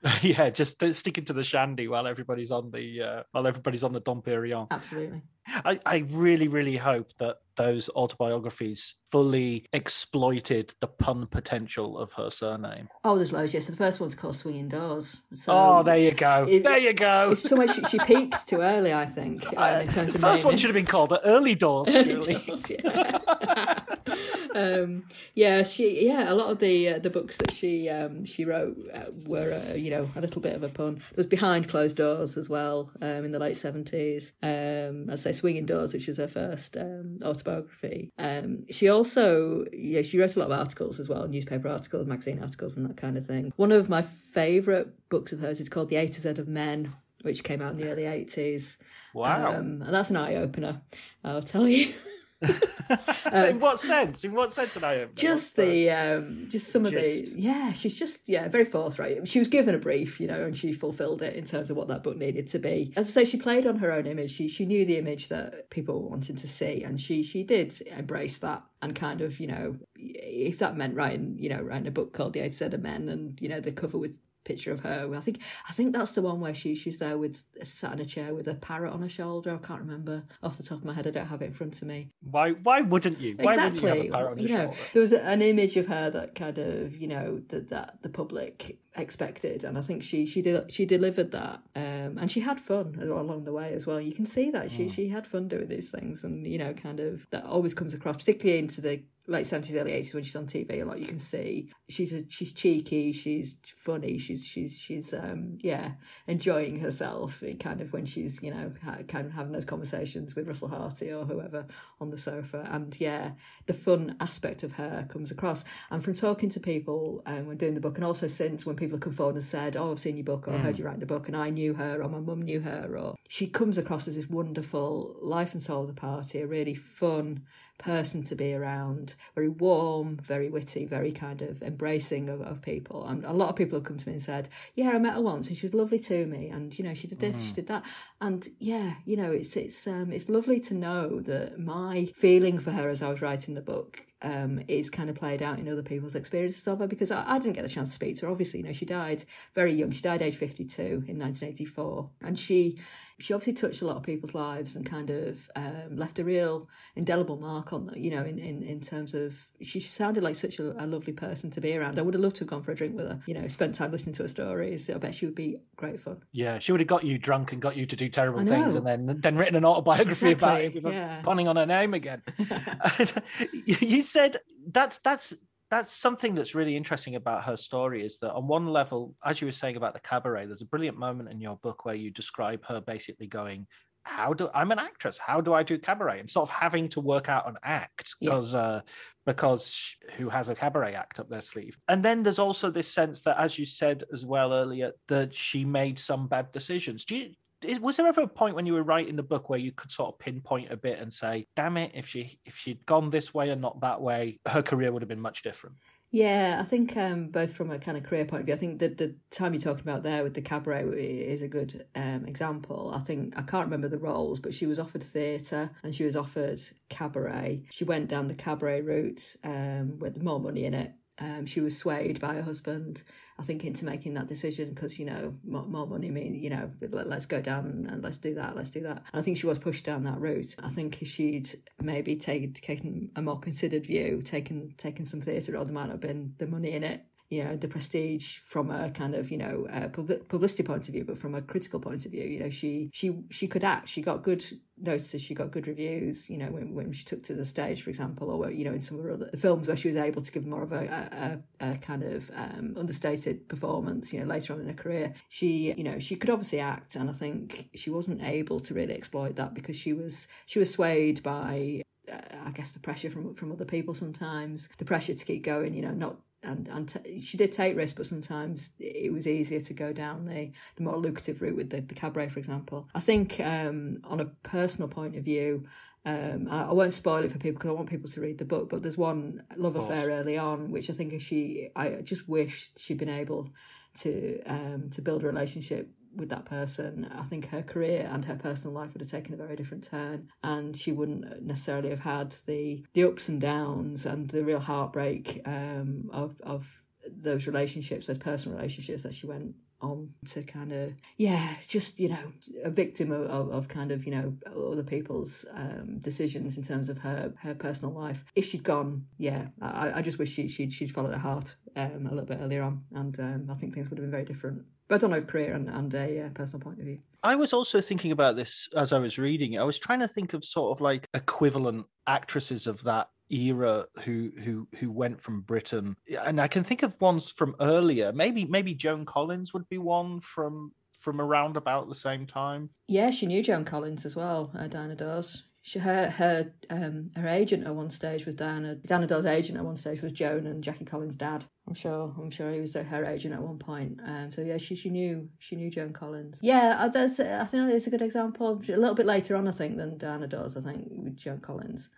yeah, just sticking to the shandy while everybody's on the uh, while everybody's on the Dom Perignon. Absolutely. I, I really, really hope that those autobiographies fully exploited the pun potential of her surname. Oh, there's loads. Yes, so the first one's called Swinging Doors. So oh, there you go. It, there you go. If so she, she peaked too early, I think. Uh, in terms the of first one should have been called the Early Doors. Early doors yeah. um, yeah, she. Yeah, a lot of the uh, the books that she um, she wrote uh, were uh, you know a little bit of a pun. There was Behind Closed Dors as well um, in the late seventies. Um, I say Swinging Doors, which was her first um, autobiography. Um, she also, yeah, she wrote a lot of articles as well, newspaper articles, magazine articles, and that kind of thing. One of my favourite books of hers is called The A to Z of Men, which came out in the early 80s. Wow. Um, and that's an eye opener, I'll tell you. uh, in what sense? In what sense did I have? Just the, um, just some of the, yeah. She's just, yeah, very forthright. She was given a brief, you know, and she fulfilled it in terms of what that book needed to be. As I say, she played on her own image. She she knew the image that people wanted to see, and she she did embrace that and kind of, you know, if that meant writing, you know, writing a book called The Eight Set of Men, and you know, the cover with picture of her. I think I think that's the one where she she's there with sat in a chair with a parrot on her shoulder. I can't remember off the top of my head. I don't have it in front of me. Why why wouldn't you? Why exactly. Wouldn't you, have a you know, shoulder? there was an image of her that kind of you know that that the public expected, and I think she she did she delivered that, um, and she had fun along the way as well. You can see that she mm. she had fun doing these things, and you know, kind of that always comes across, particularly into the late seventies, early eighties when she's on TV a lot. You can see she's a, she's cheeky, she's funny, she's she's she's um yeah enjoying herself. Kind of when she's you know kind of having those conversations with Russell Harty or whoever on the sofa, and yeah, the fun aspect of her comes across. And from talking to people um, when doing the book, and also since when people people have come forward and said, "Oh, I've seen your book, or I heard Mm. you writing a book, and I knew her, or my mum knew her." Or she comes across as this wonderful life and soul of the party, a really fun person to be around, very warm, very witty, very kind of embracing of, of people. And a lot of people have come to me and said, "Yeah, I met her once, and she was lovely to me, and you know, she did this, she Mm. did that." And yeah, you know, it's it's um, it's lovely to know that my feeling for her as I was writing the book um, is kind of played out in other people's experiences of her because I, I didn't get the chance to speak to her. Obviously, you know, she died very young. She died age 52 in 1984. And she she obviously touched a lot of people's lives and kind of um, left a real indelible mark on, them, you know, in, in, in terms of she sounded like such a, a lovely person to be around. I would have loved to have gone for a drink with her, you know, spent time listening to her stories. I bet she would be great fun. Yeah, she would have got you drunk and got you to do terrible things, and then then written an autobiography about it Exactly, with yeah. punning on her name again. you said that's that's that's something that's really interesting about her story is that on one level, as you were saying about the cabaret, there's a brilliant moment in your book where you describe her basically going, "How do I'm an actress? How do I do cabaret?" and sort of having to work out an act Yeah. because uh, because who has a cabaret act up their sleeve? And then there's also this sense that, as you said as well earlier, that she made some bad decisions. Do you? Was there ever a point when you were writing the book where you could sort of pinpoint a bit and say, "Damn it! If she if she'd gone this way and not that way, her career would have been much different." Yeah, I think um, both from a kind of career point of view, I think the the time you're talking about there with the cabaret is a good um, example. I think I can't remember the roles, but she was offered theatre and she was offered cabaret. She went down the cabaret route um, with more money in it. Um, she was swayed by her husband, I think, into making that decision because you know more, more money means you know let, us go down and, let's do that, let's do that. And I think she was pushed down that route. I think if she'd maybe taken taken a more considered view, taken taken some theatre, or there might have been the money in it. You know the prestige from a kind of you know uh, pub- publicity point of view, but from a critical point of view, you know she she she could act. She got good notices. She got good reviews. You know when, when she took to the stage, for example, or you know in some of her other films where she was able to give more of a, a, a, kind of um, understated performance. You know later on in her career, she you know she could obviously act, and I think she wasn't able to really exploit that because she was she was swayed by uh, I guess the pressure from from other people sometimes, the pressure to keep going, you know, not and and t- she did take risks, but sometimes it was easier to go down the the more lucrative route with the, the cabaret, for example. I think um, on a personal point of view. Um, I, I won't spoil it for people because I want people to read the book. But there's one love affair early on, which I think she. I just wish she'd been able to um, to build a relationship with that person, I think her career and her personal life would have taken a very different turn, and she wouldn't necessarily have had the the ups and downs and the real heartbreak um, of of those relationships, those personal relationships that she went on to kind of yeah just you know a victim of, of, of kind of you know other people's um decisions in terms of her her personal life. If she'd gone yeah i, I just wish she, she'd she'd followed her heart um a little bit earlier on and um, i think things would have been very different both on a career and, and a uh, personal point of view I was also thinking about this as I was reading it. I was trying to think of sort of like equivalent actresses of that era who who who went from Britain, and I can think of ones from earlier. Maybe maybe Joan Collins would be one from from around about the same time. yeah she knew joan collins as well uh, diana dors she, her her um her agent at one stage was Diana Diana Dors' agent at one stage was Joan and Jackie Collins' dad. I'm sure I'm sure he was her agent at one point. Um, so yeah, she she knew she knew Joan Collins. Yeah, that's I think it's a good example. A little bit later on, I think, than Diana Dors. I think with Joan Collins.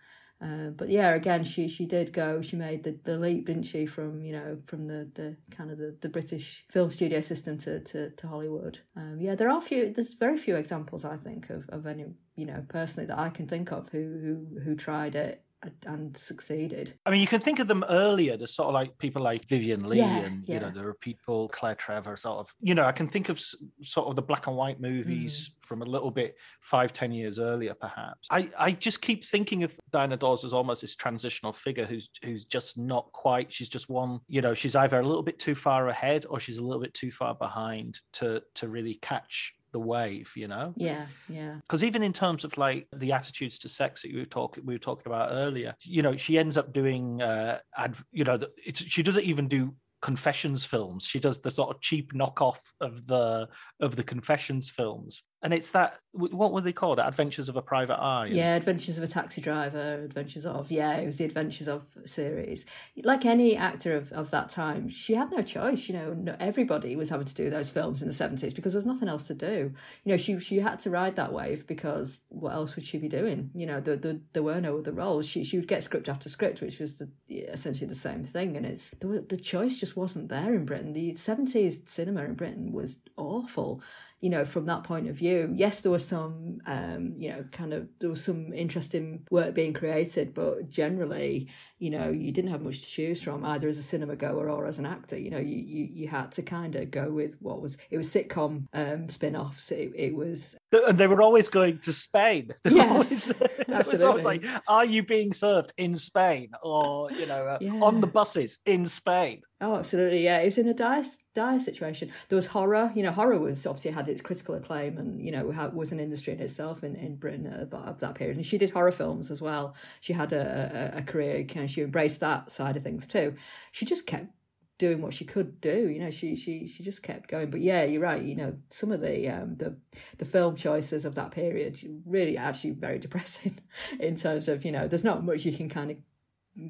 Uh, but yeah, again, she she did go. She made the, the leap, didn't she, from you know from the, the kind of the, the British film studio system to to, to Hollywood. Um, yeah, there are few. There's very few examples I think of, of any you know personally that I can think of who who who tried it and succeeded. I mean, you can think of them earlier. There's sort of like people like Vivien Leigh, Yeah, and you know, there are people Claire Trevor, sort of. You know, I can think of sort of the black and white movies Mm. from a little bit five, ten years earlier, perhaps. I, I just keep thinking of Diana Dors as almost this transitional figure who's who's just not quite. She's just one. You know, she's either a little bit too far ahead or she's a little bit too far behind to to really catch the wave. You know. Yeah, yeah. because even in terms of like the attitudes to sex that you were talking we were talking about earlier you know she ends up doing uh adv- you know it's she doesn't even do confessions films she does the sort of cheap knockoff of the of the confessions films and it's that what were they called? Adventures of a Private Eye. Yeah, Adventures of a Taxi Driver, Adventures of yeah, it was the Adventures of series. Like any actor of, of that time, she had no choice. You know, no, everybody was having to do those films in the seventies because there was nothing else to do. You know, she she had to ride that wave because what else would she be doing? You know, the, the, there were no other roles. She she would get script after script, which was the, essentially the same thing. And it's the, the choice just wasn't there in Britain. The seventies cinema in Britain was awful you know, from that point of view, yes, there was some, um, you know, kind of, there was some interesting work being created, but generally, you know, you didn't have much to choose from either as a cinema goer or as an actor. You know, you you, you had to kind of go with what was, it was sitcom um, spin offs. It, it was. And they were always going to Spain. Yeah. Always, it was always like, are you being served in Spain or, you know, uh, yeah. on the buses in Spain? Oh, absolutely. Yeah. It was in a dire, dire situation. There was horror. You know, horror was obviously had its critical acclaim and, you know, was an industry in itself in, in Britain of, that period. And she did horror films as well. She had a, a, a career, she embraced that side of things too. She just kept doing what she could do. You know, she she she just kept going. But yeah, you're right. You know, some of the um, the the film choices of that period really actually very depressing in terms of you know, there's not much you can kind of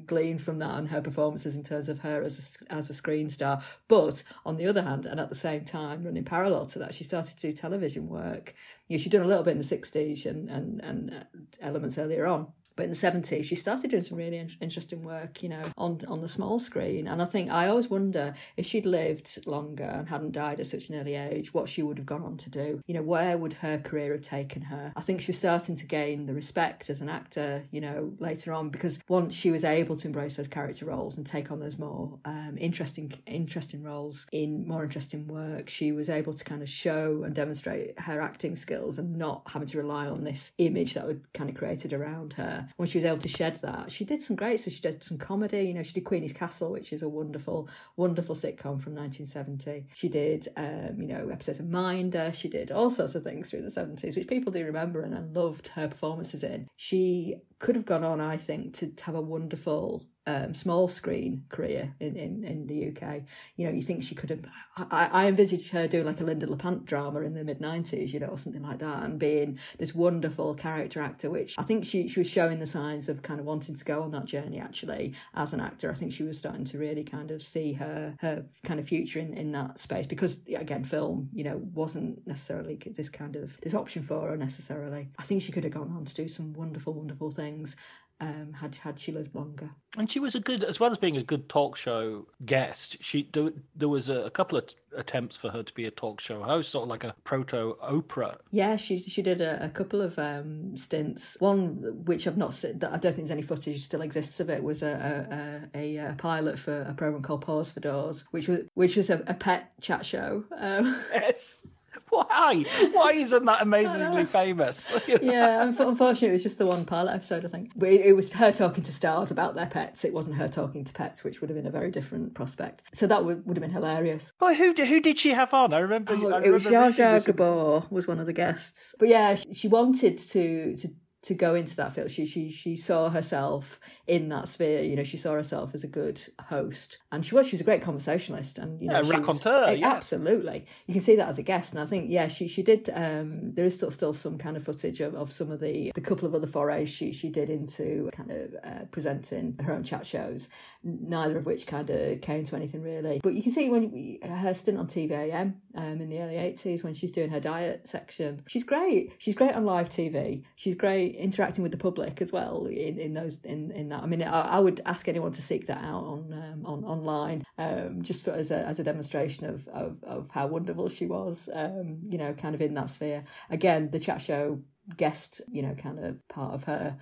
glean from that and her performances in terms of her as a, as a screen star. But on the other hand, and at the same time, running parallel to that, she started to do television work. You know, she'd done a little bit in the 60s and, and, and uh, elements earlier on but in the 70s she started doing some really in- interesting work you know on on the small screen. And i think i always wonder if she'd lived longer and hadn't died at such an early age what she would have gone on to do. You know where would her career have taken her? I think she was starting to gain the respect as an actor you know later on because once she was able to embrace those character roles and take on those more um, interesting interesting roles in more interesting work she was able to kind of show and demonstrate her acting skills and not having to rely on this image that would kind of created around her when she was able to shed that. She did some great, so she did some comedy. You know, she did Queenie's Castle, which is a wonderful, wonderful sitcom from 1970. She did, um, you know, episodes of Minder. She did all sorts of things through the 70s, which people do remember and, and loved her performances in. She could have gone on, I think, to, to have a wonderful um, small screen career in, in, in the UK. You know, you think she could have. I, I envisaged her doing like a Lynda La Plante drama in the mid 90s, you know, or something like that, and being this wonderful character actor, which I think she, she was showing the signs of kind of wanting to go on that journey actually as an actor. I think she was starting to really kind of see her her kind of future in, in that space because, again, film, you know, wasn't necessarily this kind of this option for her necessarily. I think she could have gone on to do some wonderful, wonderful things um, had had she lived longer. And she was a good, as well as being a good talk show guest. She there, there was a, a, couple of attempts for her to be a talk show host, sort of like a proto Oprah. Yeah, she she did a, a couple of um, stints. One which I've not seen, that I don't think there's any footage still exists of it was a a, a, a pilot for a program called Paws for Dors, which was which was a, a pet chat show. Um, yes. Why? Why isn't that amazingly famous? yeah, unfortunately, it was just the one pilot episode, I think. But it, was her talking to stars about their pets. It wasn't her talking to pets, which would have been a very different prospect. So that would, would have been hilarious. But who who did she have on? I remember. Oh, I remember it was Zsa Zsa Gabor was one of the guests. But yeah, she wanted to to to go into that field. She she she saw herself in that sphere. You know, she saw herself as a good host, and she was. She's a great conversationalist, and you know, yeah, raconteur. Was, yeah. absolutely. You can see that as a guest, and I think yeah, she she did. Um, there is still still some kind of footage of, of some of the the couple of other forays she she did into kind of uh, presenting her own chat shows. Neither of which kind of came to anything really. But you can see when her stint on TV-am um, in the early eighties when she's doing her diet section, she's great. She's great on live TV. She's great interacting with the public as well in, in those in in that. I mean, I, I would ask anyone to seek that out on um, on online, um, just for, as a as a demonstration of of, of how wonderful she was. Um, you know, kind of in that sphere. Again, the chat show guest, you know, kind of part of her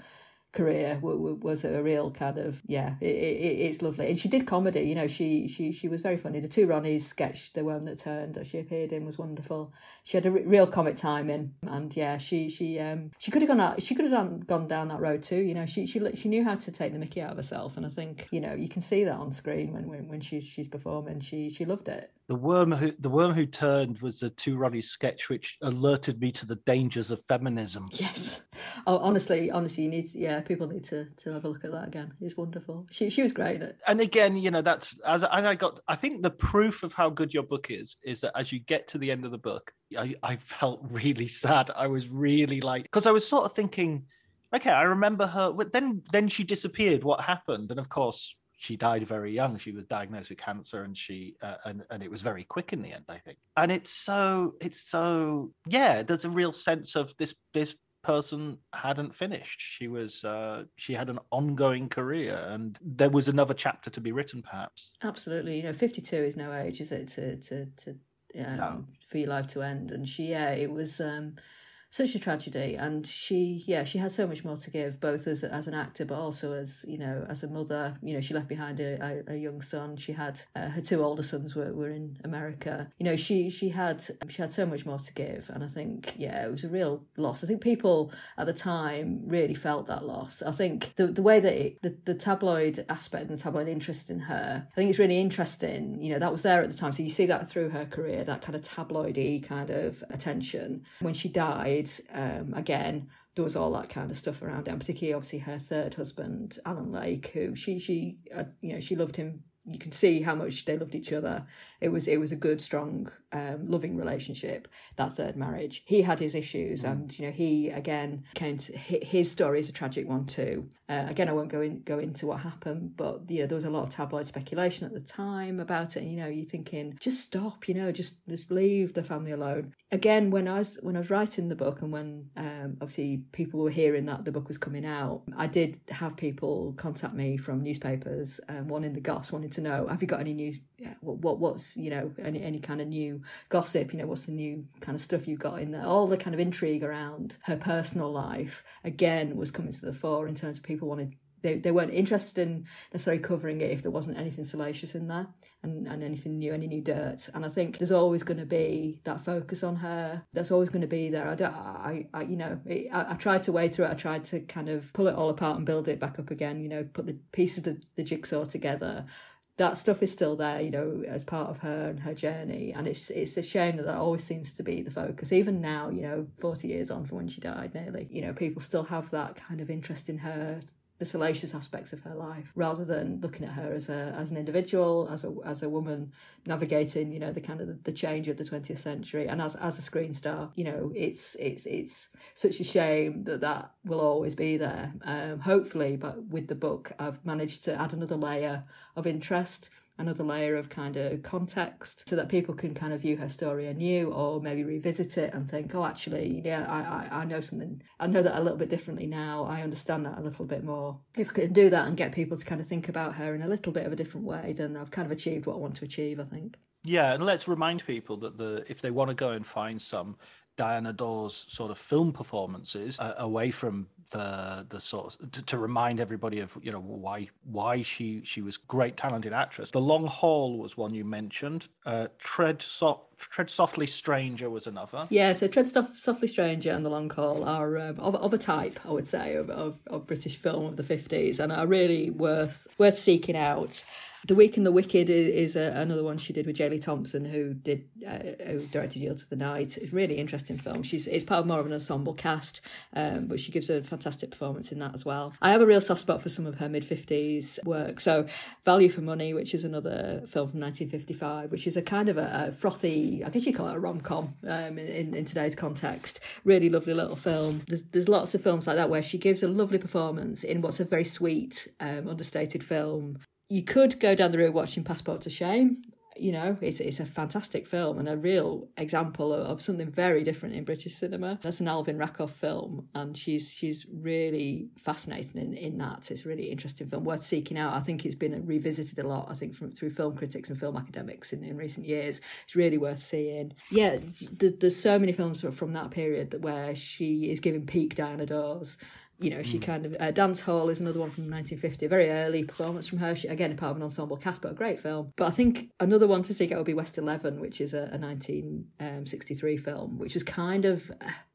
career was a real kind of yeah it, it, it's lovely. And she did comedy you know she she she was very funny. The two ronnies sketch the one that turned that she appeared in was wonderful. She had a real comic timing. And yeah she she um she could have gone out she could have gone, gone down that road too you know. She she she knew how to take the mickey out of herself. And i think you know you can see that on screen when when, when she's she's performing. She she loved it the worm who the worm who turned was a two Ronnie sketch, which alerted me to the dangers of feminism. Yes. Oh, honestly, honestly, you need to, yeah, people need to to have a look at that again. It's wonderful. She she was great. And again, you know, that's as as I got. I think the proof of how good your book is is that as you get to the end of the book, I, I felt really sad. I was really like, because I was sort of thinking, okay, I remember her. But then, then she disappeared. What happened? And of course, she died very young. She was diagnosed with cancer, and she uh, and and it was very quick in the end, I think. And it's so it's so yeah. There's a real sense of this this person hadn't finished. She was uh, she had an ongoing career, and there was another chapter to be written, perhaps. Absolutely, you know, fifty two is no age, is it? To to to um, no. for your life to end, and she yeah, it was. Um, such a tragedy and she yeah she had so much more to give both as as an actor but also as you know as a mother. You know she left behind a, a, a young son. She had uh, her two older sons were, were in america. You know she she had she had so much more to give and i think yeah it was a real loss. I think people at the time really felt that loss. I think the the way that it, the, the tabloid aspect and the tabloid interest in her i think it's really interesting. You know that was there at the time. So you see that through her career that kind of tabloidy kind of attention. When she died um, again, there was all that kind of stuff around and particularly obviously her third husband, Alan Lake, who she she uh, you know she loved him you can see how much they loved each other. It was it was a good, strong, um, loving relationship. That third marriage. He had his issues, mm. and you know he again came to his story is a tragic one too. Uh, again, I won't go in, go into what happened, but you know there was a lot of tabloid speculation at the time about it. And, you know, you're thinking just stop. You know, just just leave the family alone. Again, when I was when I was writing the book, and when um, obviously people were hearing that the book was coming out, I did have people contact me from newspapers, um, one in the Goss, one in to know have you got any new what, what what's you know any any kind of new gossip you know what's the new kind of stuff you've got in there all the kind of intrigue around her personal life again was coming to the fore in terms of people wanted they, they weren't interested in necessarily covering it if there wasn't anything salacious in there and, and anything new, any new dirt. And I think there's always going to be that focus on her. That's always going to be there. I don't, I, I you know, it, I, I, tried to wade through it. I tried to kind of pull it all apart and build it back up again. You know, put the pieces of the jigsaw together. That stuff is still there, you know, as part of her and her journey. And it's it's a shame that that always seems to be the focus. Even now, you know, forty years on from when she died, nearly, you know, people still have that kind of interest in her the salacious aspects of her life rather than looking at her as a as an individual as a as a woman navigating you know the kind of the, change of the 20th century. And as as a screen star you know it's it's it's such a shame that that will always be there um, hopefully but with the book I've managed to add another layer of interest another layer of kind of context so that people can kind of view her story anew or maybe revisit it and think, oh, actually, yeah, I, I, I know something. I know that a little bit differently now. I understand that a little bit more. If I can do that and get people to kind of think about her in a little bit of a different way, then I've kind of achieved what I want to achieve, I think. Yeah, and let's remind people that the if they want to go and find some Diana Dors sort of film performances uh, away from the the of, to, to, remind everybody of you know why why she she was great talented actress. The Long Haul was one you mentioned. Uh, Tread so- Tread Softly Stranger was another. Yeah, so Tread Soft- Softly Stranger and The Long Haul are um, of, of a type, I would say, of, of, of British film of the fifties, and are really worth worth seeking out. The Weak and the Wicked is, a, another one she did with J. Lee Thompson, who did uh, who directed Yield to the Night. It's a really interesting film. She's it's part of more of an ensemble cast, um, but she gives a fantastic performance in that as well. I have a real soft spot for some of her mid fifties work. So Value for Money, which is another film from 1955, which is a kind of a, a frothy, I guess you call it a rom com um, in, in today's context. Really lovely little film. There's there's lots of films like that where she gives a lovely performance in what's a very sweet, um, understated film you could go down the road watching Passport to Shame. You know, it's it's a fantastic film and a real example of, of something very different in British cinema. That's an Alvin Rakoff film, and she's she's really fascinating in, in that. It's a really interesting film, worth seeking out. I think it's been revisited a lot. I think from through film critics and film academics in, in recent years. It's really worth seeing. Yeah, th- there's so many films from that period that where she is giving peak Diana Dors you know, she mm. kind of uh, Dance Hall is another one from 1950, a very early performance from her. She, again, a part of an ensemble cast, but a great film. But I think another one to seek out would be West Eleven, which is a, a 1963 um, film, which is kind of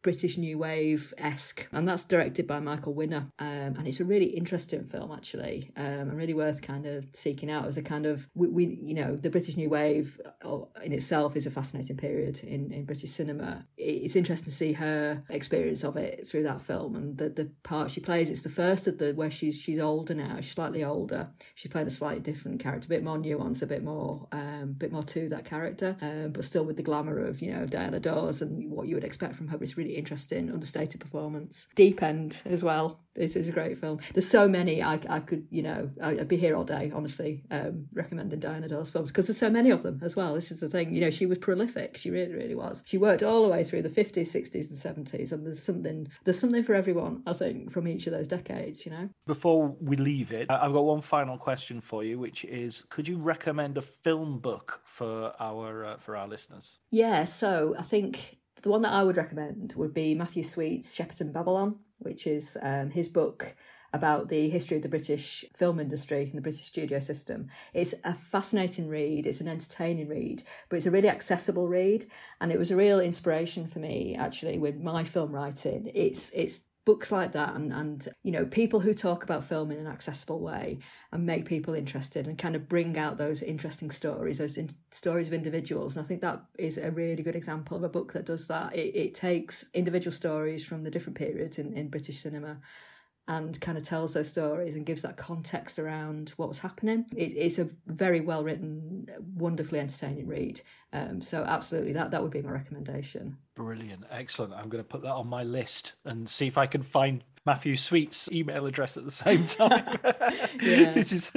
British New Wave esque, and that's directed by Michael Winner. Um, and it's a really interesting film, actually, um, and really worth kind of seeking out as a kind of we, we, you know, the British New Wave uh, in itself is a fascinating period in, in British cinema. It's interesting to see her experience of it through that film and the, the part she plays. It's the first of the where she's she's older now, she's slightly older. She's playing a slightly different character, a bit more nuance, a bit more, um, bit more to that character, um, but still with the glamour of you know Diana Dors and what you would expect from her. It's really interesting, understated performance. Deep End as well. It's, it's a great film. There's so many I, I could, you know, I'd be here all day, honestly, um, recommending Diana Dors films because there's so many of them as well. This is the thing, you know, she was prolific. She really, really was. She worked all the way through the 50s, 60s, and 70s, and there's something, there's something for everyone, I think, from each of those decades. You know. Before we leave it, I've got one final question for you, which is, could you recommend a film book for our uh, for our listeners? Yeah. So I think the one that I would recommend would be Matthew Sweet's Shepperton Babylon, which is um, his book about the history of the British film industry and the British studio system. It's a fascinating read, it's an entertaining read, but it's a really accessible read. And it was a real inspiration for me actually with my film writing. It's it's books like that and, and you know people who talk about film in an accessible way and make people interested and kind of bring out those interesting stories those in, stories of individuals. And i think that is a really good example of a book that does that. It, it takes individual stories from the different periods in, in british cinema and kind of tells those stories and gives that context around what was happening. It, it's a very well written, wonderfully entertaining read. Um, so absolutely, that that would be my recommendation. Brilliant, excellent. I'm going to put that on my list and see if I can find Matthew Sweet's email address at the same time. this is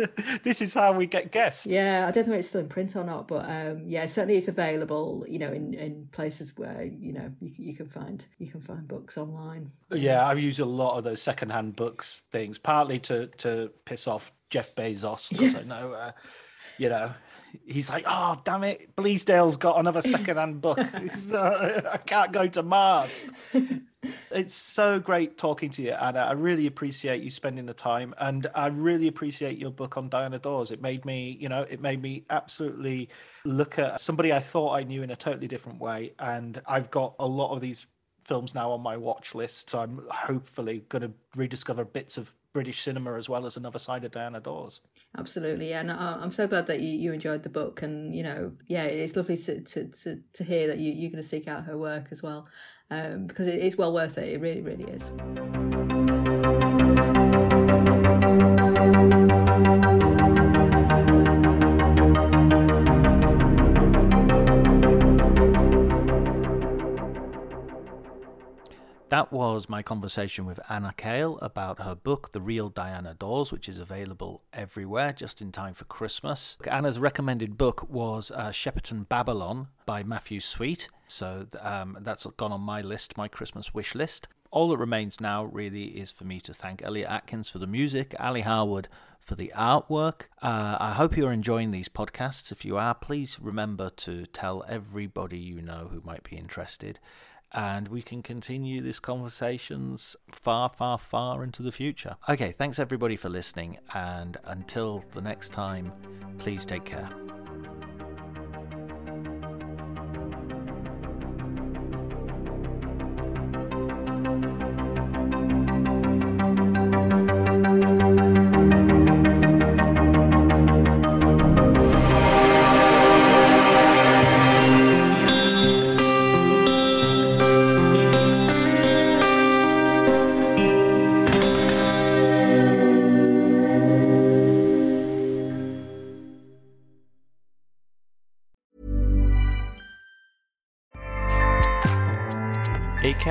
this is how we get guests. Yeah, I don't know if it's still in print or not, but um, yeah, certainly it's available. You know, in, in places where you know you, you can find you can find books online. Yeah, I've used a lot of those secondhand books things, partly to to piss off Jeff Bezos because yeah. I know, uh, you know, he's like, oh damn it, Bleasdale's got another secondhand book. I can't go to Mars. It's so great talking to you, Anna. I really appreciate you spending the time, and I really appreciate your book on Diana Dors. It made me, you know, it made me absolutely look at somebody I thought I knew in a totally different way, and I've got a lot of these films now on my watch list, so I'm hopefully going to rediscover bits of British cinema as well as another side of Diana Dors. Absolutely, yeah. And I'm so glad that you, you enjoyed the book, and you know, yeah, it's lovely to to to, to hear that you, you're going to seek out her work as well, um, because it is well worth it. It really, really is. That was my conversation with Anna Cale about her book, The Real Diana Dors, which is available everywhere just in time for Christmas. Anna's recommended book was uh, Shepperton Babylon by Matthew Sweet. So um, that's gone on my list, my Christmas wish list. All that remains now really is for me to thank Elliot Atkins for the music, Ali Harwood for the artwork. Uh, I hope you're enjoying these podcasts. If you are, please remember to tell everybody you know who might be interested and we can continue these conversations far, far, far into the future. Okay, thanks everybody for listening, and until the next time, please take care.